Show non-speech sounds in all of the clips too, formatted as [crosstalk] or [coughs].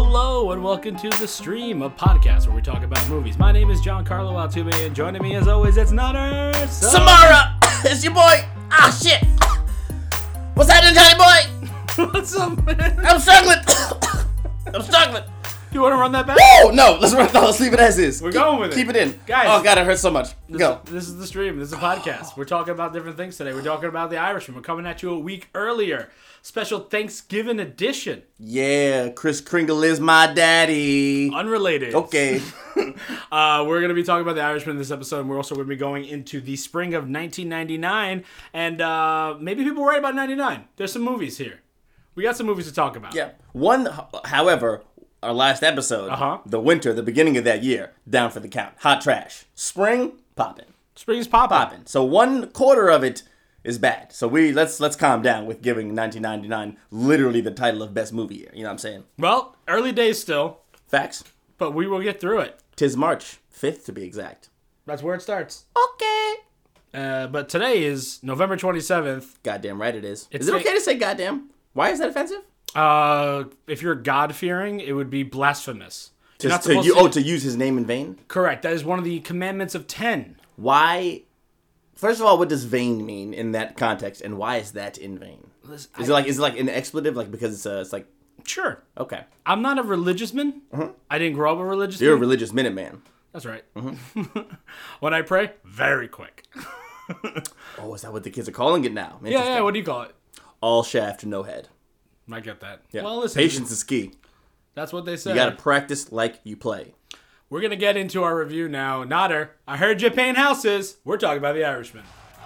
Hello and welcome to the stream, a podcast where we talk about movies. My name is Gian Carlo Altuve, and joining me as always, it's Nadir Samara, [laughs] it's your boy. Ah shit. What's happening, Johnny boy? [laughs] What's up, man? I'm struggling. [coughs] I'm struggling. You want to run that back? Oh no, let's run. No, let's leave it as is. We're Keep- going with it. Keep it in, Guys. Oh god, it hurts so much. This, Go. this is the stream. This is a podcast. We're talking about different things today. We're talking about The Irishman. We're coming at you a week earlier. Special Thanksgiving edition. Yeah, Kris Kringle is my daddy. Unrelated. Okay. [laughs] Uh, we're going to be talking about The Irishman in this episode. And we're also going to be going into the spring of 1999. And uh, maybe people were right about 99. There's some movies here. We got some movies to talk about. yeah. One, however, our last episode, Uh-huh. the winter, the beginning of that year, down for the count. Hot trash. Spring, popping. Spring's popping. popping. So one quarter of it is bad. So we let's let's calm down with giving 1999 literally the title of best movie year. You know what I'm saying? Well, early days still, Facts. but we will get through it. Tis March 5th to be exact. That's where it starts. Okay. Uh, but today is November 27th. Goddamn right it is. It's is it a- okay to say goddamn? Why is that offensive? Uh, if you're God fearing, it would be blasphemous. To, not to, you, to- oh, to use his name in vain? Correct. That is one of the commandments of 10. Why? First of all, what does vain mean in that context, and why is that in vain? Is it like is it like an expletive, like because it's uh, it's like Sure. okay, I'm not a religious man. I didn't grow up a religious Mm-hmm. you're a religious minute man. That's right. Mm-hmm. [laughs] when I pray, very quick. [laughs] Oh, is that what the kids are calling it now? Yeah, yeah. What do you call it? All shaft, no head. I get that. Yeah. Well, listen. Patience is key. That's what they say. You gotta practice like you play. We're gonna get into our review now. Nadir, I heard you paint houses. We're talking about The Irishman.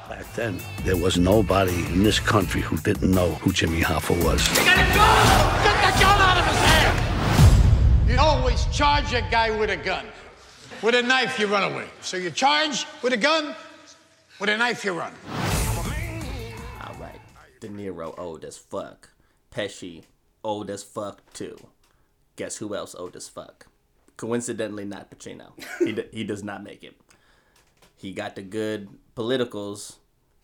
Back then, there was nobody in this country who didn't know who Jimmy Hoffa was. Get the gun out of his hand! You always charge a guy with a gun. With a knife, you run away. So you charge with a gun, with a knife, you run. All right. De Niro old as fuck. Pesci old as fuck too. Guess who else old as fuck? Coincidentally, not Pacino. He d- he does not make it. He got the good politicals.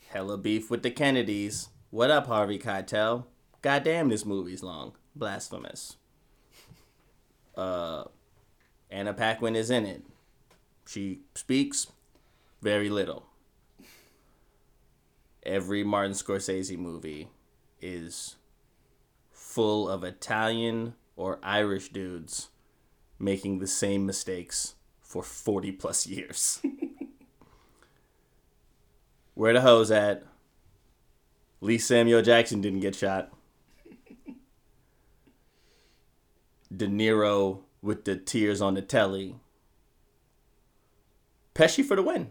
Hella beef with the Kennedys. What up, Harvey Keitel? Goddamn, this movie's long. Blasphemous. Uh, Anna Paquin is in it. She speaks very little every Martin Scorsese movie is full of Italian or Irish dudes making the same mistakes for 40 plus years. [laughs] Where the hoes at? Lee Samuel Jackson didn't get shot. De Niro with the tears on the telly. Pesci for the win.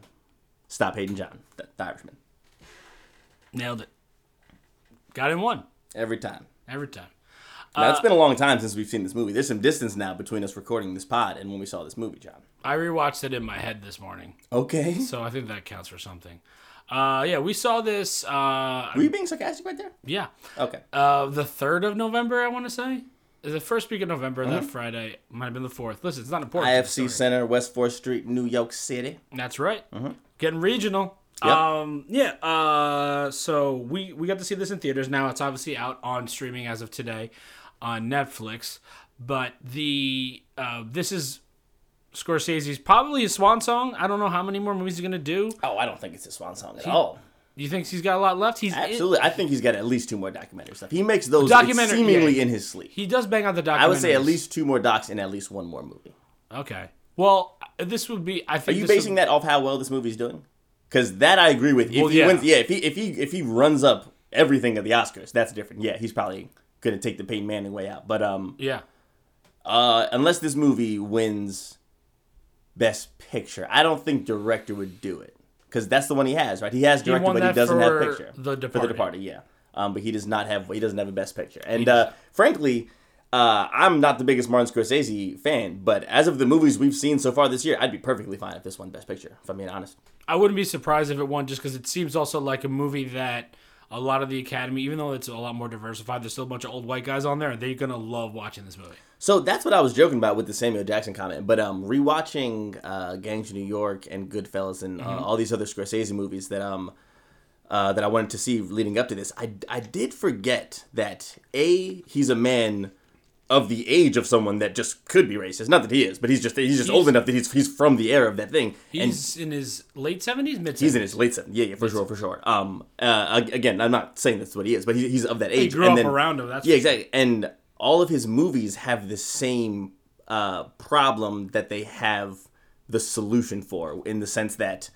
Stop hating John, the, the Irishman. Nailed it. Got in one Every time. every time. Now, it's been a long time since we've seen this movie. There's some distance now between us recording this pod and when we saw this movie, John. I rewatched it in my head this morning, Okay. so I think that counts for something. Uh, yeah, we saw this. Uh, Were you being sarcastic right there? yeah, Okay. uh, the third of November. I want to say the first week of November. That Mm-hmm. Friday might have been the fourth. Listen, it's not important. IFC. Center, West 4th Street, New York City. That's right. Getting regional. Yep. Um, yeah. Uh, so we we got to see this in theaters. Now it's obviously out on streaming as of today on Netflix. But the uh, this is Scorsese's probably his swan song. I don't know how many more movies he's gonna do. Oh, I don't think it's a swan song at all. Do you think he's got a lot left? He's in- Absolutely. I think he's got at least two more documentary stuff. He makes those Documentary- seemingly yeah. in his sleep. he does bang out the documentary. I would say at least two more docs and at least one more movie. Okay. Well, this would be. I think. Are you basing would, that off how well this movie's doing? Because that I agree with. If Well, he yeah. wins, yeah. If he if he if he runs up everything at the Oscars, that's different. Yeah, he's probably gonna take the Peyton Manning way out. But um, Yeah. uh, unless this movie wins Best Picture, I don't think director would do it because that's the one he has, right? He has director, won but he doesn't have picture The for the Departed. Yeah, um, but he does not have he doesn't have a Best Picture, and uh, frankly. Uh, I'm not the biggest Martin Scorsese fan, but as of the movies we've seen so far this year, I'd be perfectly fine if this won Best Picture. If I'm being honest. I wouldn't be surprised if it won just because it seems also like a movie that a lot of the Academy, even though it's a lot more diversified, there's still a bunch of old white guys on there, they're gonna love watching this movie. So that's what I was joking about with the Samuel Jackson comment. But um, rewatching uh, Gangs of New York and Goodfellas and uh, all these other Scorsese movies that um uh, that I wanted to see leading up to this, I I did forget that a he's a man of the age of someone that just could be racist. Not that he is, but he's just he's just old enough that he's he's from the era of that thing. and He's in his late seventies, mid. He's in his late seventies. Yeah, yeah, for sure, for sure. Um, uh, again, I'm not saying that's what he is, but he, he's of that age. He grew and up then- around him, that's yeah, for sure. exactly. And all of his movies have the same uh, problem that they have the solution for, in the sense that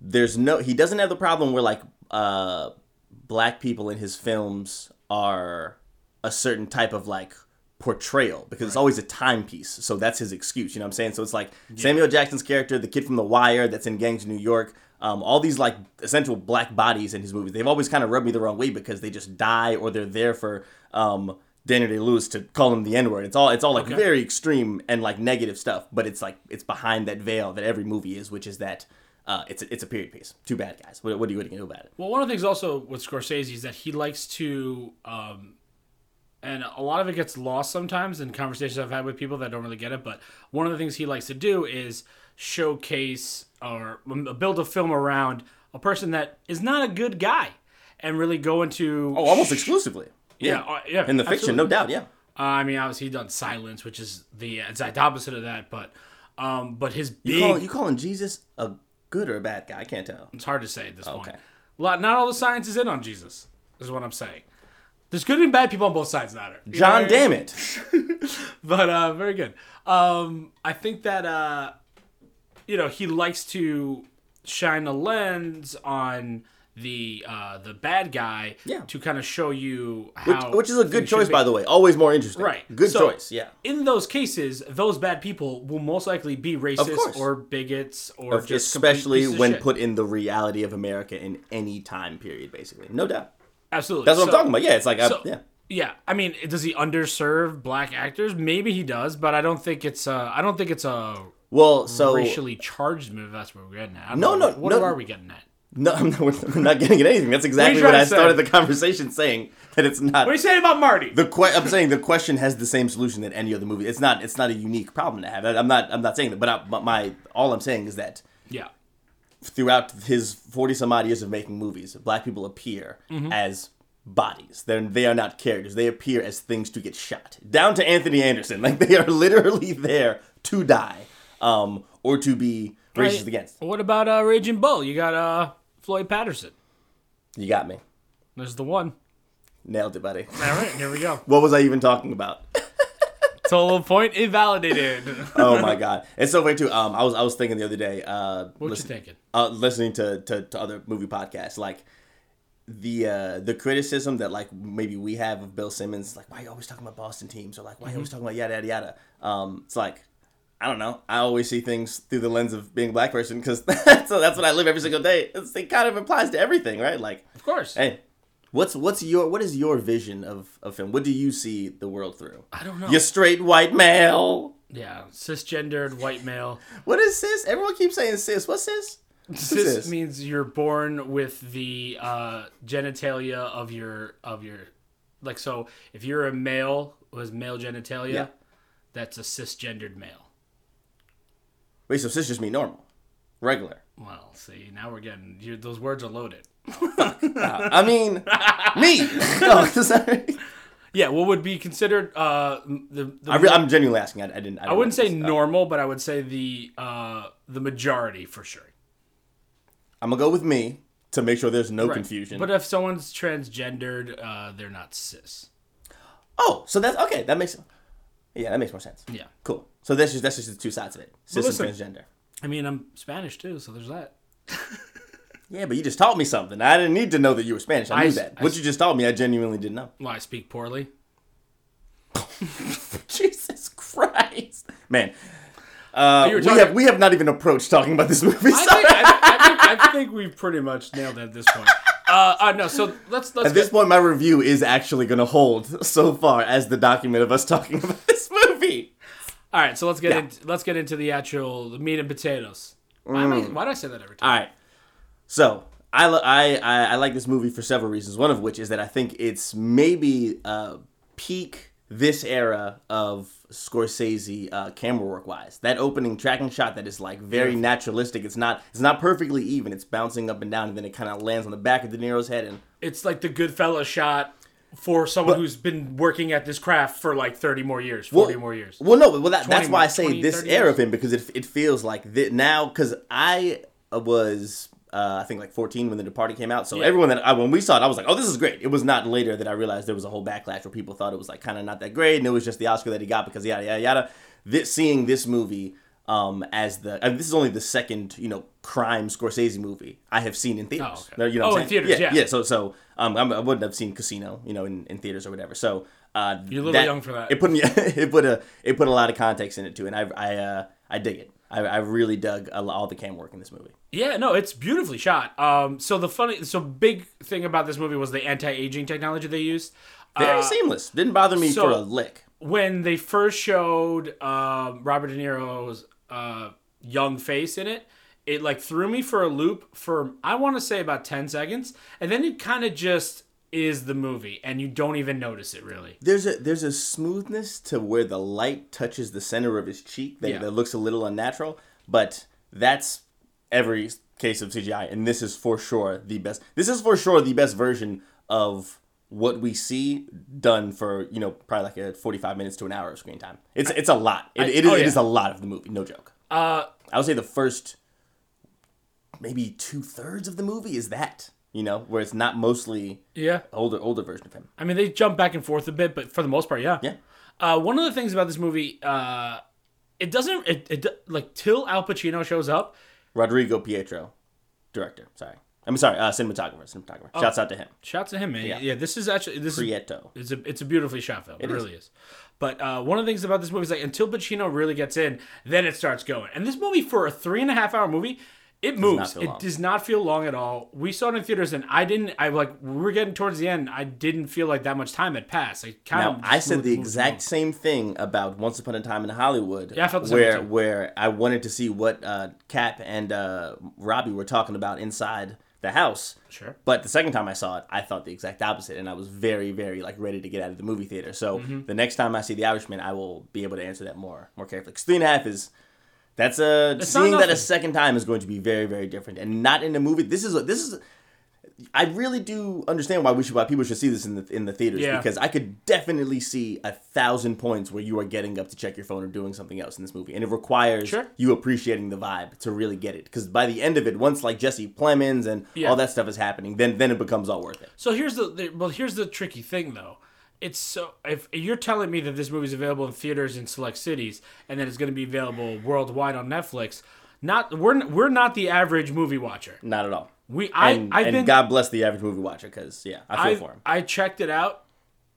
there's no. He doesn't have the problem where like uh, black people in his films are a certain type of like portrayal because it's always a timepiece. So that's his excuse. You know what I'm saying? So it's like Samuel Jackson's character, the kid from The Wire that's in Gangs of New York. Um, all these like essential black bodies in his movies, they've always kind of rubbed me the wrong way because they just die or they're there for um, Daniel Day Lewis to call him the N word. It's all it's all like Okay. very extreme and like negative stuff, but it's like it's behind that veil that every movie is, which is that uh, it's a, it's a period piece. Two bad guys. What, what are you you gonna do about it? Well, one of the things also with Scorsese is that he likes to, um, and a lot of it gets lost sometimes in conversations I've had with people that don't really get it. But one of the things he likes to do is showcase or build a film around a person that is not a good guy, and really go into Oh, almost exclusively. yeah, uh, yeah, in the fiction, no doubt. Yeah. Uh, I mean, obviously he done Silence, which is the exact opposite of that, but um, but his You big call you calling Jesus a good or a bad guy? I can't tell. It's hard to say at this Okay. point. Lot, not all the science is in on Jesus, is what I'm saying. There's good and bad people on both sides, not it. John, damn it! [laughs] But uh, very good. Um, I think that uh, you know he likes to shine a lens on the uh, the bad guy Yeah. to kind of show you Which, how which is a good choice, by the way. Always more interesting. Right. Good So, choice. Yeah. In those cases, those bad people will most likely be racist or bigots or just Especially of when put in the reality of America in any time period, basically. No doubt. Absolutely. That's what I'm talking about. Yeah, it's like, I, yeah. yeah. I mean, does he underserve black actors? Maybe he does, but I don't think it's uh I don't think it's a Well, so racially charged movie. That's what we're getting at. No, know. no, What no. are we getting at? no, I'm not, we're not getting at anything. That's exactly trying what I started the conversation saying that it's not. What are you saying about Marty? the que- I'm saying the question has the same solution that any other movie. It's not. It's not a unique problem to have. I'm not. I'm not saying that. But, I, but my all I'm saying is that yeah. Throughout his 40 some odd years of making movies, black people appear Mm-hmm. as bodies. They're, they are not characters. They appear as things to get shot. Down to Anthony Anderson. [laughs] Like they are literally there to die um, or to be racist Right. against. What about uh Raging Bull? You got uh Floyd Patterson. You got me. There's the one. Nailed it, buddy. All right, here we go. [laughs] What was I even talking about? [laughs] Total point invalidated. oh my god, it's so funny too. Um, I was I was thinking the other day. Uh, What listen- you thinking? Uh, listening to, to, to other movie podcasts, like the uh, the criticism that like maybe we have of Bill Simmons, like why are you always talking about Boston teams, or like why are you always talking about yada yada yada. Um, it's like I don't know. I always see things through the lens of being a black person because [laughs] that's that's what I live every single day. It's, it kind of applies to everything, right? Like, Of course. hey, what's what's your what is your vision of of film? What do you see the world through? I don't know. You straight white male. Yeah, cisgendered white male. [laughs] What is cis? Everyone keeps saying cis. What's cis? Cis means you're born with the uh, genitalia of your of your like. So if you're a male who has male genitalia, Yeah. that's a cisgendered male. Wait, so cis just mean normal, regular. Well, see, now we're getting those words are loaded. [laughs] I mean, me. [laughs] Sorry. Yeah, what would be considered uh the, the I re- I'm genuinely asking. I, I didn't. I, I wouldn't say no. normal, but I would say the uh the majority for sure. I'm gonna go with me to make sure there's no Right. confusion. But if someone's transgendered, uh, they're not cis. oh, so that's okay. That makes. Yeah, that makes more sense. Yeah. Cool. So that's just that's just the two sides of it. Cis listen. and transgender. I mean, I'm Spanish too, so there's that. [laughs] Yeah, but you just taught me something. I didn't need to know that you were Spanish. I I knew s- that. I what you just taught me, I genuinely didn't know. Well, I speak poorly. [laughs] Jesus Christ, man. Uh, we talking- have we have not even approached talking about this movie. I [laughs] think, I, I, think, we've pretty much nailed it at this point. Uh, uh no, so let's let's At this get, point, my review is actually going to hold so far as the document of us talking about [laughs] this movie. all right. So let's get Yeah. into let's get into the actual the meat and potatoes. Why, am I, Mm. why do I say that every time? All right. So I, I, I, I like this movie for several reasons. One of which is that I think it's maybe uh, peak this era of Scorsese uh, camera work wise. That opening tracking shot that is like very naturalistic. It's not it's not perfectly even. It's bouncing up and down, and then it kind of lands on the back of De Niro's head. And It's like the Goodfella shot for someone who's been working at this craft for like 30 more years, 40 more years. Well, no, well that, that's why I say 20, this era years. of him because it it feels like th- now because I was. Uh, I think like 14 when The Departed came out. So everyone that I, when we saw it, I was like, "Oh, this is great." It was not later that I realized there was a whole backlash where people thought it was like kind of not that great, and it was just the Oscar that he got because yada yada yada. This seeing this movie um, as the and this is only the second you know crime Scorsese movie I have seen in theaters. Oh, okay. You know, Oh, in theaters, yeah. yeah. So so um, I'm, I wouldn't have seen Casino, you know, in, in theaters or whatever. So uh, You're a little young for that. It put me, [laughs] it put a it put a lot of context in it too, and I I uh, I dig it. I, I really dug all the cam work in this movie. Yeah, no, it's beautifully shot. Um, so the funny, so big thing about this movie was the anti-aging technology they used. Very Uh, seamless. Didn't bother me so- for a lick. when they first showed um, Robert De Niro's uh, young face in it, it like threw me for a loop for I want to say about ten seconds, and then it kind of just is the movie, and you don't even notice it really. There's a there's a smoothness to where the light touches the center of his cheek that, Yeah. that looks a little unnatural, but that's every case of CGI, and this is for sure the best. This is for sure the best version of what we see done for you know probably like a 45 minutes to an hour of screen time. It's it's a lot. It, it, is, oh, it yeah. is a lot of the movie. No joke. Uh, I would say the first maybe two thirds of the movie is that you know where it's not mostly yeah. older older version of him. I mean, they jump back and forth a bit, but for the most part, yeah. Yeah. Uh, one of the things about this movie, uh, it doesn't, it, it like till Al Pacino shows up. Rodrigo Prieto, director. Sorry, I'm sorry, uh, cinematographer. Cinematographer. Oh. Shouts out to him. Shouts to him, man. Yeah, Yeah. this is actually this is Prieto. It's a it's a beautifully shot film. It, is. really is. But uh, one of the things about this movie is like until Pacino really gets in, then it starts going. And this movie for a three and a half hour movie, it moves. feel It does not feel long at all. We saw it in theaters, and I didn't. I like we were getting towards the end. I didn't feel like that much time had passed. I kind Now of I said the exact same thing about Once Upon a Time in Hollywood. Yeah, I felt the same where where I wanted to see what uh, Cap and uh, Robbie were talking about inside the house. Sure. But the second time I saw it, I thought the exact opposite, and I was very, very like ready to get out of the movie theater. So Mm-hmm. the next time I see The Irishman, I will be able to answer that more more carefully. 'Cause three and a half is that's a It's seeing that a second time is going to be very, very different, and not in the movie. This is a, this is. I really do understand why we should why people should see this in the in the theaters Yeah. because I could definitely see a thousand points where you are getting up to check your phone or doing something else in this movie, and it requires Sure. you appreciating the vibe to really get it. Because by the end of it, once like Jesse Plemons and Yeah. all that stuff is happening, then then it becomes all worth it. So here's the, the well, here's the tricky thing though. It's so if you're telling me that this movie's available in theaters in select cities and that it's going to be available worldwide on Netflix, not we're we're not the average movie watcher. Not at all. We I And, I've and been God bless the average movie watcher because yeah, I feel I for him. I checked it out.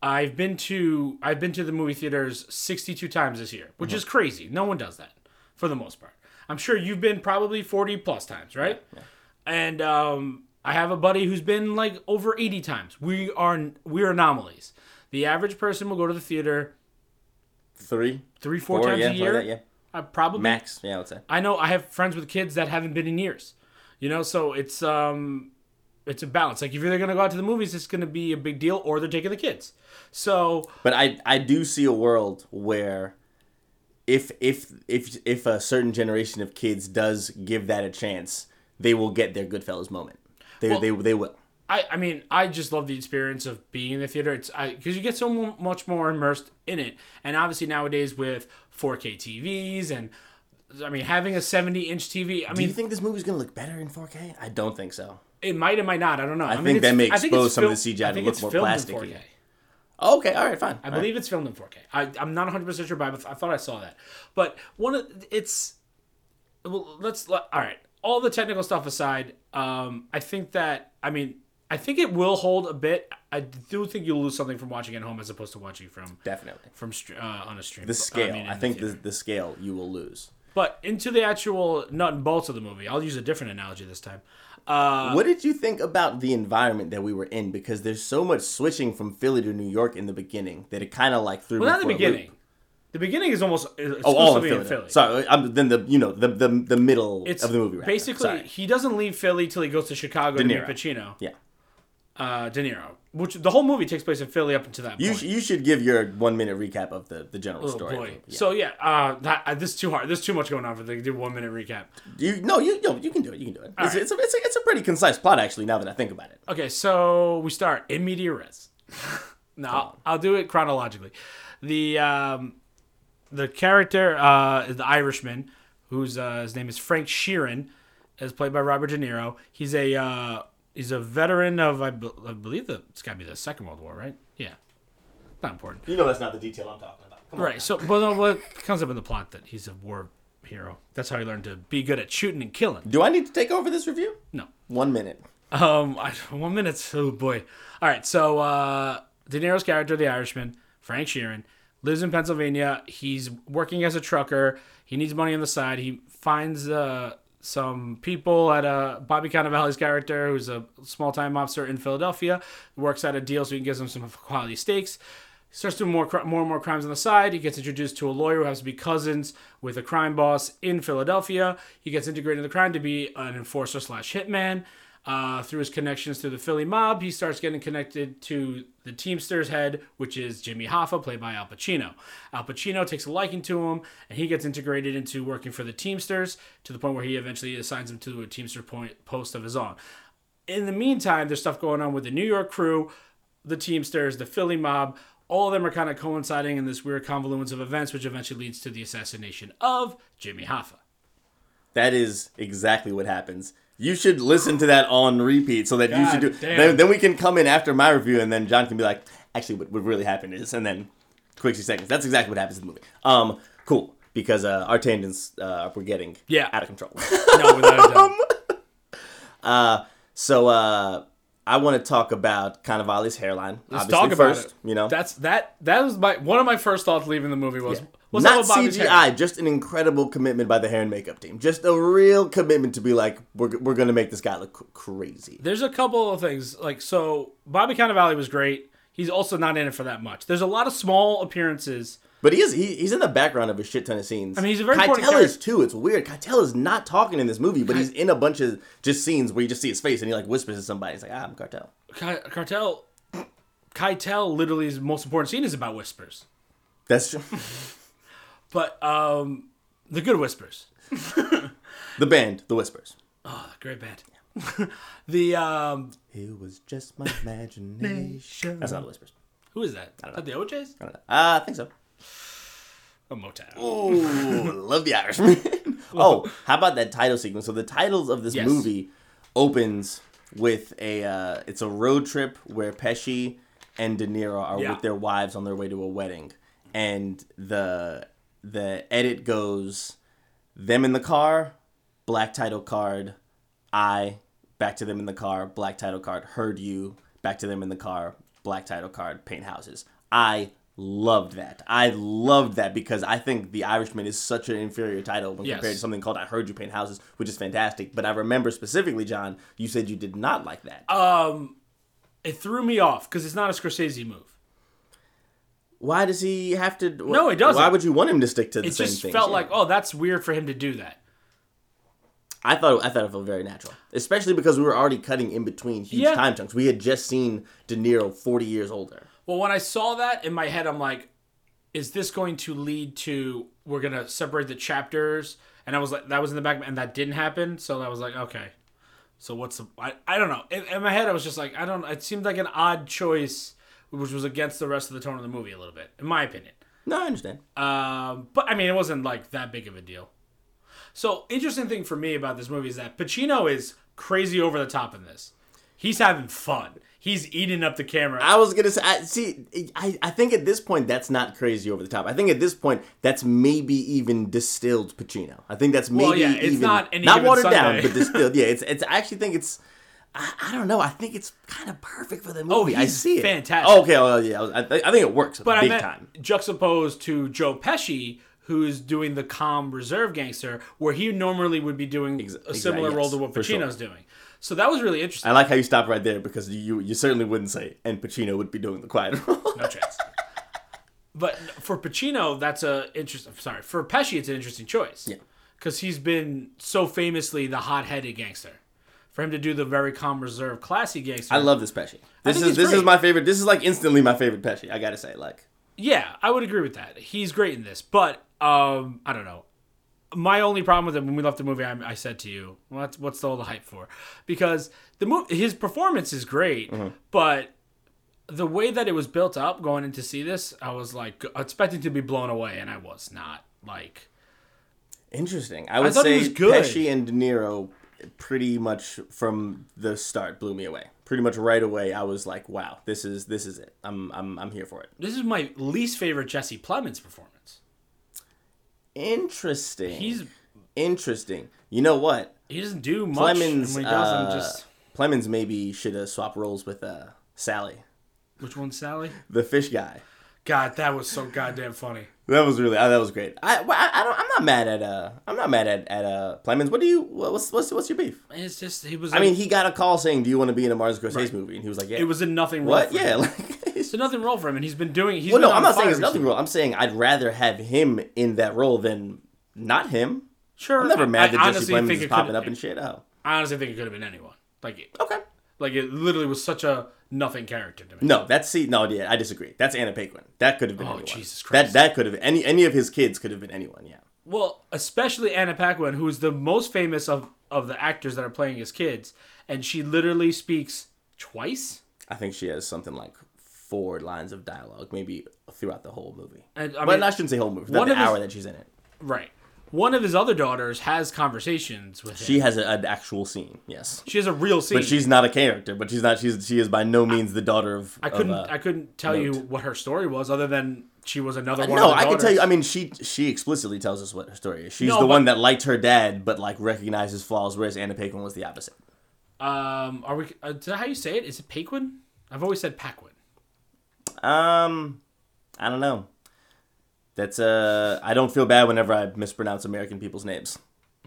I've been to I've been to the movie theaters 62 times this year, which is crazy. No one does that for the most part. I'm sure you've been probably 40 plus times, right? And um, I have a buddy who's been like over 80 times. We are we're anomalies. The average person will go to the theater Three, three, four, four, times yeah, a like year. that, yeah, Uh, probably max. Yeah, I would say. I know I have friends with kids that haven't been in years. You know, so it's um it's a balance. Like if you're gonna go out to the movies, it's gonna be a big deal, or they're taking the kids. So But I I do see a world where if if if if a certain generation of kids does give that a chance, they will get their Goodfellas moment. They Well- they they will. I, I mean, I just love the experience of being in the theater. It's because you get so mu- much more immersed in it, and obviously nowadays with 4K TVs and I mean having a 70 inch TV. I mean. You think this movie's gonna look better in 4K? I don't think so. it might, it might not. I don't know. I, mean, think it's- that may I think expose it's some of the fil- CGI I to think look it's more filmed in plasticky. 4K. Oh, okay, all right, fine. I believe it's filmed in 4K. I, I'm not 100 percent sure, but I thought I saw that. But one of it's well, let's let- all right. All the technical stuff aside, um, I think that I mean I think it will hold a bit. I do think you'll lose something from watching at home as opposed to watching from definitely from uh, on a stream. the scale. mean, I, think the, theater. the scale you will lose. But into the actual nut and bolts of the movie, I'll use a different analogy this time. Uh, what did you think about the environment that we were in? Because there's so much switching from Philly to New York in the beginning that it kind of like threw well, me not the for a loop. beginning. The beginning is almost exclusively Oh, all in in Philly. Philly. Sorry, I'm, then the you know the the, the middle It's of the movie. rather. basically he doesn't leave Philly till he goes to Chicago to meet. Pacino. yeah. Uh, De Niro, which the whole movie takes place in Philly up until that You point. you should give your one minute recap of the the general Oh story. boy! Yeah. So yeah, uh, that, uh, this is too hard. There's too much going on for the do one minute recap. you no you no, you can do it. You can do it. It's, right. it's, a, it's a it's a pretty concise plot actually. Now that I think about it. Okay, so we start in media res. [laughs] No, I'll, I'll do it chronologically. The um, the character uh, is the Irishman, whose uh, his name is Frank Sheeran, is played by Robert De Niro. He's a uh, he's a veteran of I, be- I believe the it's got to be the Second World War, right? Yeah, not important. You know that's not the detail I'm talking about. Come on. Right. So, but no, what comes up in the plot that he's a war hero. That's how he learned to be good at shooting and killing. Do I need to take over this review? No. One minute. Um, I, one minute. Oh boy. All right. So, uh, De Niro's character, the Irishman, Frank Sheeran, lives in Pennsylvania. He's working as a trucker. He needs money on the side. He finds uh, some people at a Bobby Cannavale's character, who's a small time officer in Philadelphia, works out a deal so he can get them some quality steaks. Starts doing more, more and more crimes on the side. He gets introduced to a lawyer who has to be cousins with a crime boss in Philadelphia. He gets integrated in the crime to be an enforcer slash hitman. Uh, through his connections to the Philly mob, he starts getting connected to the Teamsters head, which is Jimmy Hoffa, played by Al Pacino. Al Pacino takes a liking to him, and he gets integrated into working for the Teamsters to the point where he eventually assigns him to a Teamster point, post of his own. In the meantime, there's stuff going on with the New York crew, the Teamsters, the Philly mob. All of them are kind of coinciding in this weird confluence of events, which eventually leads to the assassination of Jimmy Hoffa. That is exactly what happens. You should listen to that on repeat so that you should do. Then, then we can come in after my review, and then John can be like, "Actually, what, what really happened is," and then quick six seconds. That's exactly what happens in the movie. Um, cool because uh, our tangents uh, we're getting Yeah. out of control. [laughs] No, without a doubt. so uh, I want to talk about Cannavale's hairline. Let's obviously talk about first, it. You know, that's that. That was my one of my first thoughts leaving the movie was what's not CGI, just an incredible commitment by the hair and makeup team. Just a real commitment to be like, we're, we're gonna make this guy look crazy. There's a couple of things like so. Bobby Cannavale was great. He's also not in it for that much. There's a lot of small appearances. But he is he, he's in the background of a shit ton of scenes. I mean, he's a very important Keitel is character. too. It's weird. Keitel is not talking in this movie, but he's in a bunch of just scenes where you just see his face and he like whispers to somebody. He's like, ah, I'm Cartel. Ky- Cartel, Keitel, literally, his most important scene is about whispers, That's true. [laughs] but um, the good whispers. [laughs] the band, The Whispers. Oh, great band. [laughs] the um, It was just my imagination. That's not The Whispers. who is that? Is that the OJ's? I don't know. Uh, I think so. A Motown. Ooh, [laughs] love the Irishman. oh, how about that title sequence? So the titles of this Yes. movie opens with a uh, it's a road trip where Pesci and De Niro are Yeah. with their wives on their way to a wedding, and the the edit goes them in the car, black title card, I back to them in the car, black title card, heard you, back to them in the car, black title card, paint houses. I loved that. I loved that because I think The Irishman is such an inferior title when Yes. compared to something called I Heard You Paint Houses, which is fantastic. But I remember specifically, John, you said you did not like that. Um, it threw me off because it's not a Scorsese move. Why does he have to? No, he doesn't. Why would you want him to stick to the It same just thing? felt like, oh, that's weird for him to do that. I thought I thought it felt very natural, especially because we were already cutting in between huge Yeah. time chunks. We had just seen De Niro forty years older. Well, when I saw that in my head, I'm like, is this going to lead to we're gonna separate the chapters? And I was like, that was in the back, and that didn't happen. So I was like, okay. So what's the? I, I don't know. In, in my head, I was just like, I don't. It seemed like an odd choice, which was against the rest of the tone of the movie a little bit, in my opinion. No, I understand. Um, but I mean, it wasn't like that big of a deal. So interesting thing for me about this movie is that Pacino is crazy over the top in this. He's having fun. He's eating up the camera. I was gonna say, I, see, I, I think at this point that's not crazy over the top. I think at this point that's maybe even distilled Pacino. I think that's maybe Well, yeah, it's even not Any not watered down, but distilled. [laughs] Yeah, it's it's. I actually think it's. I, I don't know. I think it's kind of perfect for the oh, movie. I Oh, he's see it. fantastic. Oh, okay. Well, yeah. I, I think it works but big I meant time. juxtaposed to Joe Pesci, who's doing the calm reserve gangster, where he normally would be doing Ex- a similar exact- role to what for sure. Pacino's doing. So that was really interesting. I like how you stopped right there because you you certainly wouldn't say, and Pacino would be doing the quiet role. No chance. But for Pacino, that's a interesting. Sorry, for Pesci, it's an interesting choice. Yeah. because he's been so famously the hot-headed gangster. For him to do the very calm, reserved, classy gangster, I love this Pesci. This is this is my favorite. This is like instantly my favorite Pesci. I gotta say, like. Yeah, I would agree with that. He's great in this, but um, I don't know. My only problem with him when we left the movie, I, I said to you, "What's what's all the hype for?" Because the movie, his performance is great, Mm-hmm. but the way that it was built up going in to see this, I was like expecting to be blown away, and I was not. Like, Interesting. I would he say was good. Pesci and De Niro pretty much from the start blew me away. Pretty much right away, I was like, "Wow, this is this is it. I'm I'm I'm here for it." this is my least favorite Jesse Plemons performance. Interesting. He's interesting. You know what? he doesn't do much. Plemons, when he does, I'm uh, just Plemons maybe should have swapped roles with uh, Sally, which one's Sally? the fish guy. God, that was so goddamn funny. That was really uh, that was great. I, I, I don't I'm not mad at uh I'm not mad at at uh Plemons. What do you what's what's what's your beef? It's just he was. I mean, he got a call saying, "Do you want to be in a Martin Scorsese movie?" And he was like, "Yeah." it was a nothing role. what? Yeah, like [laughs] it's a nothing role for him, and he's been doing. He's Well, no, I'm not saying it's nothing wrong. I'm saying I'd rather have him in that role than not him. Sure, I'm never mad I that Jesse Plemons is popping up and shit. Oh, I honestly think it could have been anyone. Like, it- okay. Like it literally was such a nothing character to me. No, that's see. No, yeah, I disagree. That's Anna Paquin. That could have been Oh, anyone. Jesus Christ. that that could have any any of his kids could have been anyone. Yeah. Well, especially Anna Paquin, who's the most famous of of the actors that are playing his kids, and she literally speaks twice. I think she has something like four lines of dialogue, maybe throughout the whole movie. And I but I shouldn't say whole movie. One the of his- hour that she's in it. right. One of his other daughters has conversations with him. She has a, an actual scene. Yes. she has a real scene. But she's not a character. But she's not. She's she is by no means the daughter of. I couldn't. Of, uh, I couldn't tell you what her story was, other than she was another one. no, I can tell you. I mean, she she explicitly tells us what her story is. She's No, the one that liked her dad, but like recognizes his flaws, whereas Anna Paquin was the opposite. Um, are we? Uh, is that how you say it? Is it Paquin? I've always said Paquin. Um, I don't know. That's uh, I don't feel bad whenever I mispronounce American people's names.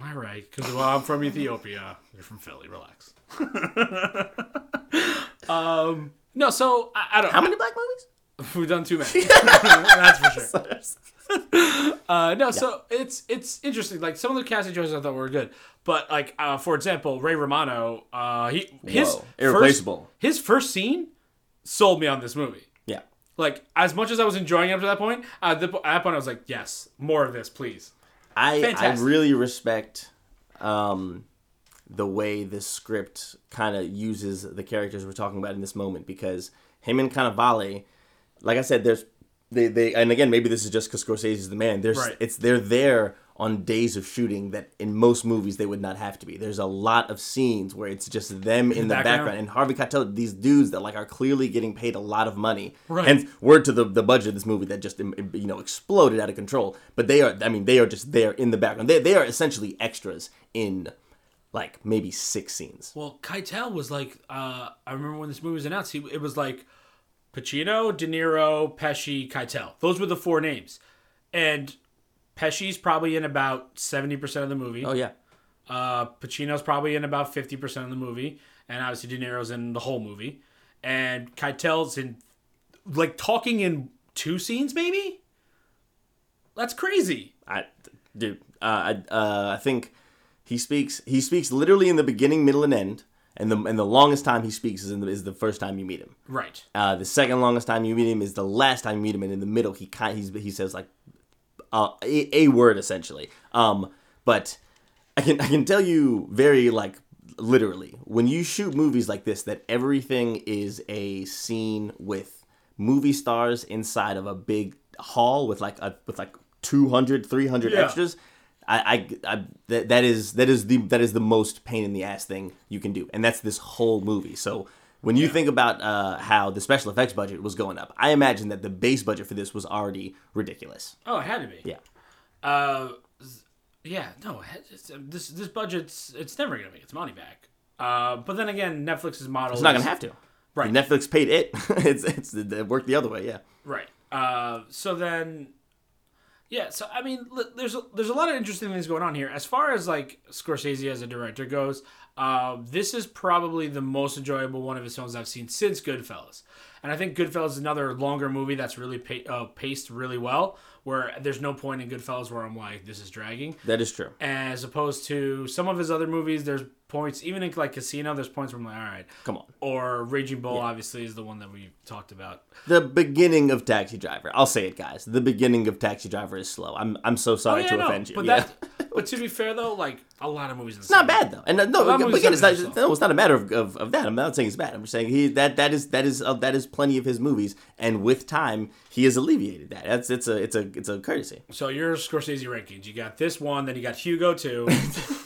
All right, because well, I'm from Ethiopia. You're from Philly. Relax. [laughs] um, no, so I, I don't. How many black movies? [laughs] We've done too many. [laughs] That's for sure. Uh, no, so it's it's interesting. Like some of the casting choices I thought were good, but like uh, for example, Ray Romano, uh, he his Whoa, first- his first scene sold me on this movie. Like as much as I was enjoying it up to that point, at, the, at that point I was like, yes, more of this, please. I I really respect um, the way this script kind of uses the characters we're talking about in this moment because him and Cannavale, like I said, there's they they and again maybe this is just because Scorsese's the man. There's Right. it's they're there on days of shooting that in most movies they would not have to be. There's a lot of scenes where it's just them in the background. background and Harvey Keitel, these dudes that like are clearly getting paid a lot of money. Right. And word to the the budget of this movie that just you know exploded out of control. But they are, I mean, they are just there in the background. They they are essentially extras in like maybe six scenes. Well, Keitel was like, uh, I remember when this movie was announced, he, it was like Pacino, De Niro, Pesci, Keitel. Those were the four names. And Pesci's probably in about 70% of the movie. Oh yeah, Uh, Pacino's probably in about 50% of the movie. And obviously De Niro's in the whole movie. And Keitel's in, like, talking in two scenes, maybe? That's crazy. I dude, uh, I uh, I think he speaks he speaks literally in the beginning, middle, and end. And the and the longest time he speaks is in the, is the first time you meet him. Right. Uh, the second longest time you meet him is the last time you meet him, and in the middle he kind he's, he says like uh, a, a word essentially. Um, but I can I can tell you very like literally when you shoot movies like this that everything is a scene with movie stars inside of a big hall with like a with like 200 300 Yeah. extras I, I, I that, that is that is the that is the most pain in the ass thing you can do, and that's this whole movie. So when you think about uh, how the special effects budget was going up, I imagine that the base budget for this was already ridiculous. Oh, it had to be. Yeah, Uh, yeah, no, um, this this budget's it's never gonna make its money back. Uh, but then again, Netflix's model it's not is- gonna have to. Right. Netflix paid it. [laughs] it's it's it worked the other way. Yeah. right. Uh, so then, yeah. So I mean, there's a, there's a lot of interesting things going on here. As far as like Scorsese as a director goes, uh, this is probably the most enjoyable one of his films I've seen since Goodfellas. And I think Goodfellas is another longer movie that's really pa- uh, paced really well. Where there's no point in Goodfellas where I'm like, this is dragging. That is true. as opposed to some of his other movies there's points, even in like Casino, there's points where I'm like, all right. Come on. Or Raging Bull, obviously, is the one that we talked about. The beginning of Taxi Driver. I'll say it, guys. The beginning of Taxi Driver is slow. I'm I'm so sorry to Oh, no, offend you. But yeah. that, but to be fair though, like a lot of movies, It's not bad though, and uh, no, again, again, it's not, that no, it's not a matter of, of, of that. I'm not saying it's bad. I'm just saying he that that is that is uh, that is plenty of his movies, and with time, he has alleviated that. That's it's a it's a it's a courtesy. So your Scorsese rankings, you got this one, then you got Hugo two. [laughs]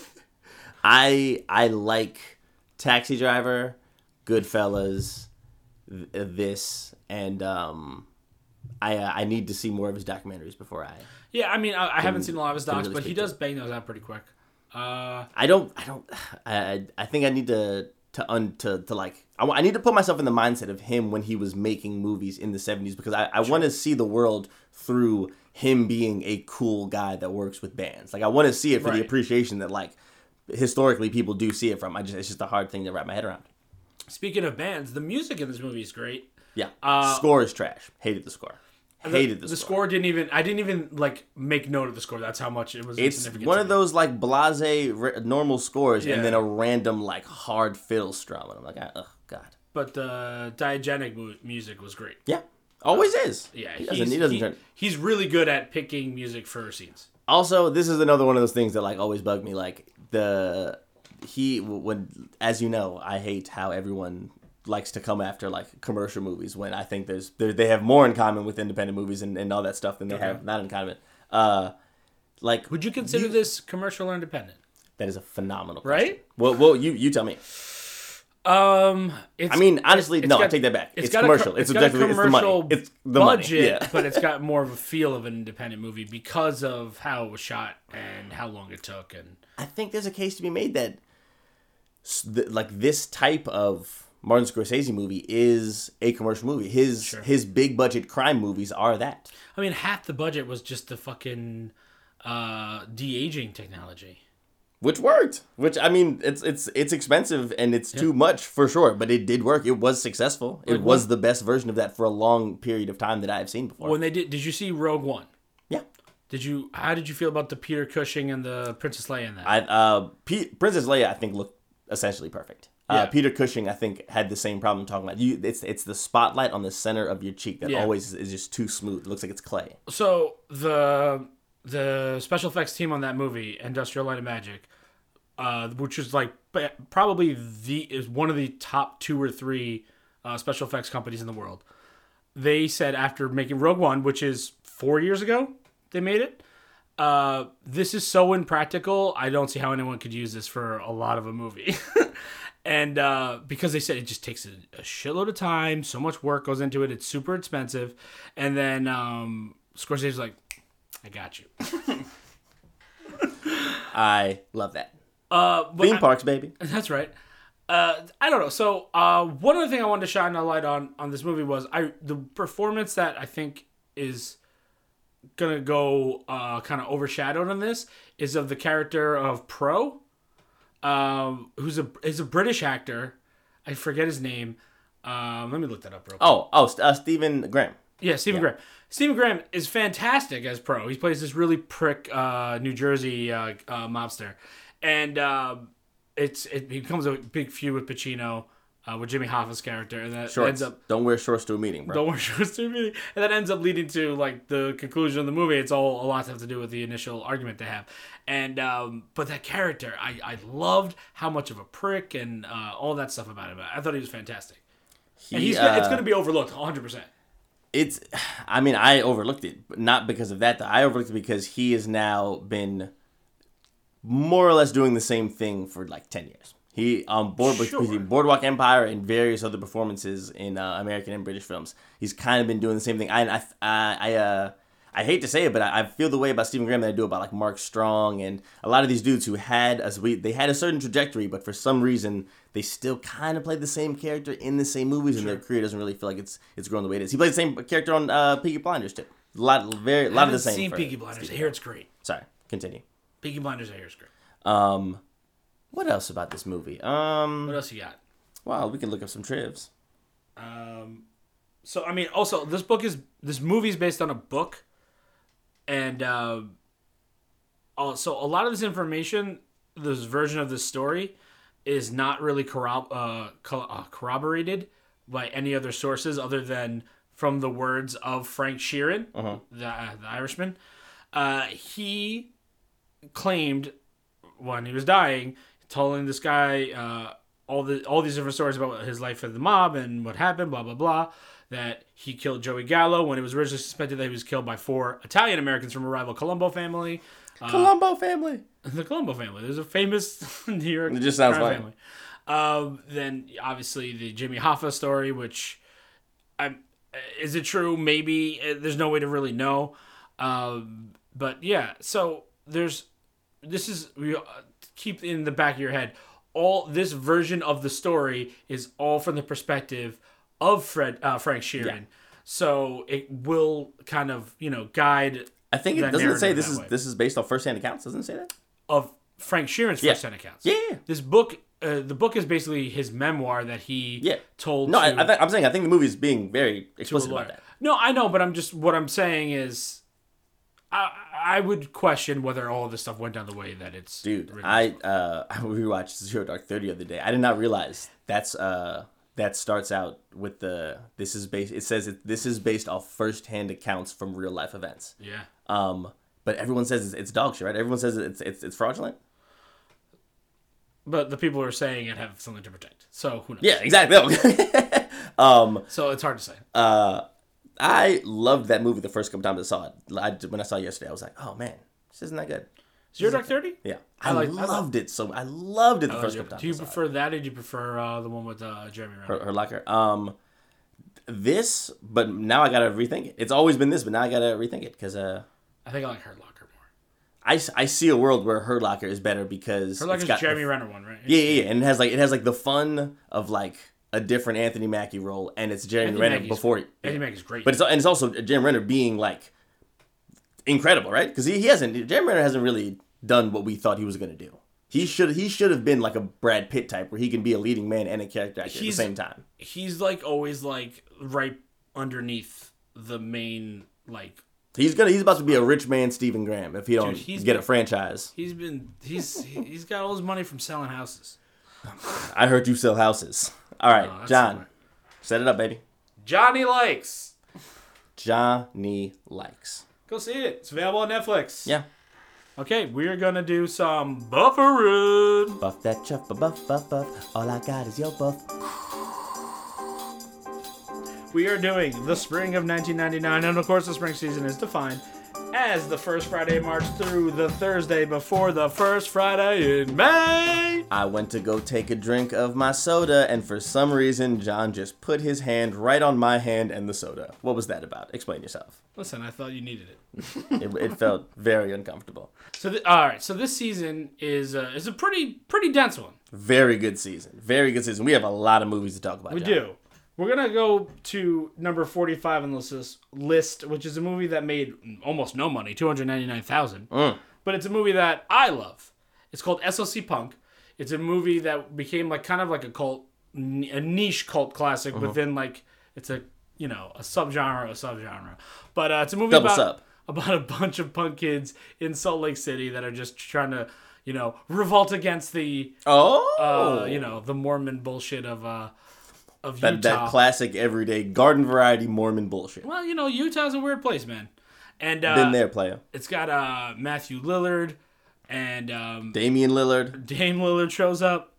I I like Taxi Driver, Goodfellas, th- this, and um, I uh, I need to see more of his documentaries before I. yeah, I mean, I, I haven't seen a lot of his docs, really but he does bang those out pretty quick. Uh, I don't. I don't. [sighs] I. I- think I need to to un to, to like. I, I need to put myself in the mindset of him when he was making movies in the '70s because I, I want to see the world through him being a cool guy that works with bands. Like I want to see it for the appreciation that like historically people do see it from. I just it's just a hard thing to wrap my head around. speaking of bands, the music in this movie is great. Yeah. Uh, score is trash. Hated the score. Hated the, score. the score. score didn't even. I didn't even like make note of the score. That's how much it was. It's insignificant one of those like blase r- normal scores, Yeah. and then a random like hard fiddle strum, and I'm like, oh god. But the diegetic mu- music was great. Yeah, always uh, is. Yeah, he doesn't. He doesn't he- turn. he's really good at picking music for scenes. Also, this is another one of those things that like always bug me. Like the he when as you know, I hate how everyone likes to come after like commercial movies when I think there's they have more in common with independent movies and, and all that stuff than they have not in common. Uh, like Would you consider this commercial or independent? that is a phenomenal Right? Well, well, you you tell me. Um, it's, I mean, honestly, it's no, I got- take that back. It's, a commercial. co- it's got a objectively it's the money. commercial It's the money. budget, Yeah. but it's got [laughs] more of a feel of an independent movie because of how it was shot and how long it took. And I think there's a case to be made that like this type of Martin Scorsese movie is a commercial movie. His his big budget crime movies are that. I mean, half the budget was just the fucking uh, de aging technology. Which worked. Which I mean, it's it's it's expensive and it's too much for sure, but it did work. It was successful. It Like was the best version of that for a long period of time that I've seen before. When they did, did you see Rogue One? yeah. Did you? How did you feel about the Peter Cushing and the Princess Leia in that? I uh P- Princess Leia I think looked essentially perfect. Uh, Peter Cushing I think had the same problem talking about. You it's it's the spotlight on the center of your cheek that Yeah. always is just too smooth. It looks like it's clay. so the the special effects team on that movie, Industrial Light and Magic, uh, which is like probably the is one of the top two or three uh, special effects companies in the world. They said after making Rogue One, which is four years ago, they made it. Uh, this is so impractical. I don't see how anyone could use this for a lot of a movie. [laughs] and uh, because they said it just takes a, a shitload of time, so much work goes into it. It's super expensive. And then um, Scorsese's like, "I got you." [laughs] I love that. Uh, Theme I- parks, baby. [laughs] That's right. Uh, I don't know. So uh, one other thing I wanted to shine a light on on this movie was I the performance that I think is gonna go uh, kind of overshadowed on this is of the character of Pro, um, who's a is a British actor. I forget his name. Um, let me look that up real quick. Oh, oh, uh, Stephen Graham. Yeah, Stephen Graham. Stephen Graham is fantastic as Pro. He plays this really prick uh, New Jersey uh, uh, mobster, and uh, it's it becomes a big feud with Pacino, uh, with Jimmy Hoffa's character, and that Shorts. ends up Don't wear shorts to a meeting, bro. don't wear [laughs] shorts to a meeting, and that ends up leading to like the conclusion of the movie. It's all a lot to have to do with the initial argument they have, and um, but that character, I I loved how much of a prick and uh, all that stuff about him. I thought he was fantastic, He, and he's uh, it's going to be overlooked 100. percent it's [sighs] i mean i overlooked it but not because of that though. i overlooked it because he has now been more or less doing the same thing for like 10 years he on board Sure. boardwalk empire and various other performances in uh, american and british films he's kind of been doing the same thing i i i, I uh I hate to say it, but I, I feel the way about Stephen Graham that I do about like Mark Strong and a lot of these dudes who had as we they had a certain trajectory, but for some reason they still kind of play the same character in the same movies, and their career doesn't really feel like it's it's growing the way it is. He plays the same character on uh, Peaky Blinders too. A lot, very, a lot of the same. Seen Peaky Blinders. Stephen it's great. Sorry, continue. Peaky Blinders. I hear it's great. Um, what else about this movie? Um, What else you got? well, we can look up some trivs. So I mean, also this book is this movie is based on a book, and uh, also a lot of this information, this version of this story, is not really corrob- uh, co- uh, corroborated by any other sources other than from the words of Frank Sheeran, the, uh, the Irishman. Uh, he claimed when he was dying, telling this guy uh, all the all these different stories about his life with the mob and what happened, blah blah blah. That he killed Joey Gallo when it was originally suspected that he was killed by four Italian Americans from a rival Colombo family. Columbo family. [laughs] The Colombo family. There's a famous [laughs] New York. It just sounds crime funny. Um, then obviously the Jimmy Hoffa story, which, I'm, is it true? Maybe Uh, there's no way to really know. Um, but yeah, so there's this is we uh, keep in the back of your head. All this version of the story is all from the perspective of Fred uh, Frank Sheeran. Yeah. So it will kind of you know guide. I think it doesn't it say this is way. this is based off first hand accounts. Doesn't it say that? of Frank Sheeran's Yeah. first hand accounts. Yeah, yeah. This book, uh, the book is basically his memoir that he Yeah. told. No, to, I, I'm saying I think the movie's being very explicit about that. No, I know, but I'm just what I'm saying is, I I would question whether all of this stuff went down the way that it's. Dude. I uh [laughs] I rewatched Zero Dark Thirty the other day. I did not realize that's uh that starts out with the this is based. It says it, this is based off first hand accounts from real life events. yeah. Um, but everyone says it's, it's dog shit, right? Everyone says it's it's it's fraudulent. But the people who are saying it have something to protect. So who knows? Yeah, exactly. [laughs] um, So it's hard to say. Uh I loved that movie the first couple times I saw it. I, when I saw it yesterday, I was like, oh man, this isn't that good. Zero Dark Thirty. Yeah, I, I like- loved it so. I loved it the first couple times. Do you I prefer that, or do you prefer uh, the one with uh, Jeremy Renner? her, Hurt Locker. Um, this, but now I gotta rethink it. It's always been this, but now I gotta rethink it because uh, I think I like Hurt Locker more. I, I see a world where Hurt Locker is better because it's Locker's got Jeremy the, Renner one, right? yeah, yeah, yeah, and it has like it has like the fun of like a different Anthony Mackie role, and it's Jeremy Anthony Renner before. Anthony Mackie's great. But it's and it's also Jeremy Renner being like incredible, right? Because he, he hasn't Jeremy Renner hasn't really done what we thought he was gonna do. He should he should have been like a Brad Pitt type where he can be a leading man and a character actor at the same time. he's like always like right underneath the main like He's gonna he's about to be a rich man Stephen Graham if he don't he's get been- a franchise. he's been he's he's got all his money from selling houses. [laughs] I heard you sell houses. All right, that's John, smart. set it up, baby. Johnny likes. Johnny likes. Go see it. It's available on Netflix. Yeah. Okay, we're gonna do some buffering. Buff that chuff, buff, buff, buff. All I got is your buff. We are doing the spring of 1999, and of course, the spring season is defined as the first Friday in March through the Thursday before the first Friday in May. I went to go take a drink of my soda, and for some reason, John just put his hand right on my hand and the soda. What was that about? Explain yourself. Listen, I thought you needed it. [laughs] It, it felt very uncomfortable. So, th- all right. So this season is uh, is a pretty pretty dense one. Very good season. Very good season. We have a lot of movies to talk about. We John. do. We're gonna go to number forty-five on this list- which is a movie that made almost no money, two hundred ninety-nine thousand. But it's a movie that I love. It's called SLC Punk. It's a movie that became like kind of like a cult, a niche cult classic within like it's a you know a subgenre, a subgenre. But uh, it's a movie Double about sub. about a bunch of punk kids in Salt Lake City that are just trying to you know revolt against the Oh, uh, you know the Mormon bullshit of uh of that, Utah. that classic everyday garden variety Mormon bullshit. well, you know Utah's a weird place, man. And uh, Been there, player. it's got uh Matthew Lillard and um, Damian Lillard. Dame Lillard shows up.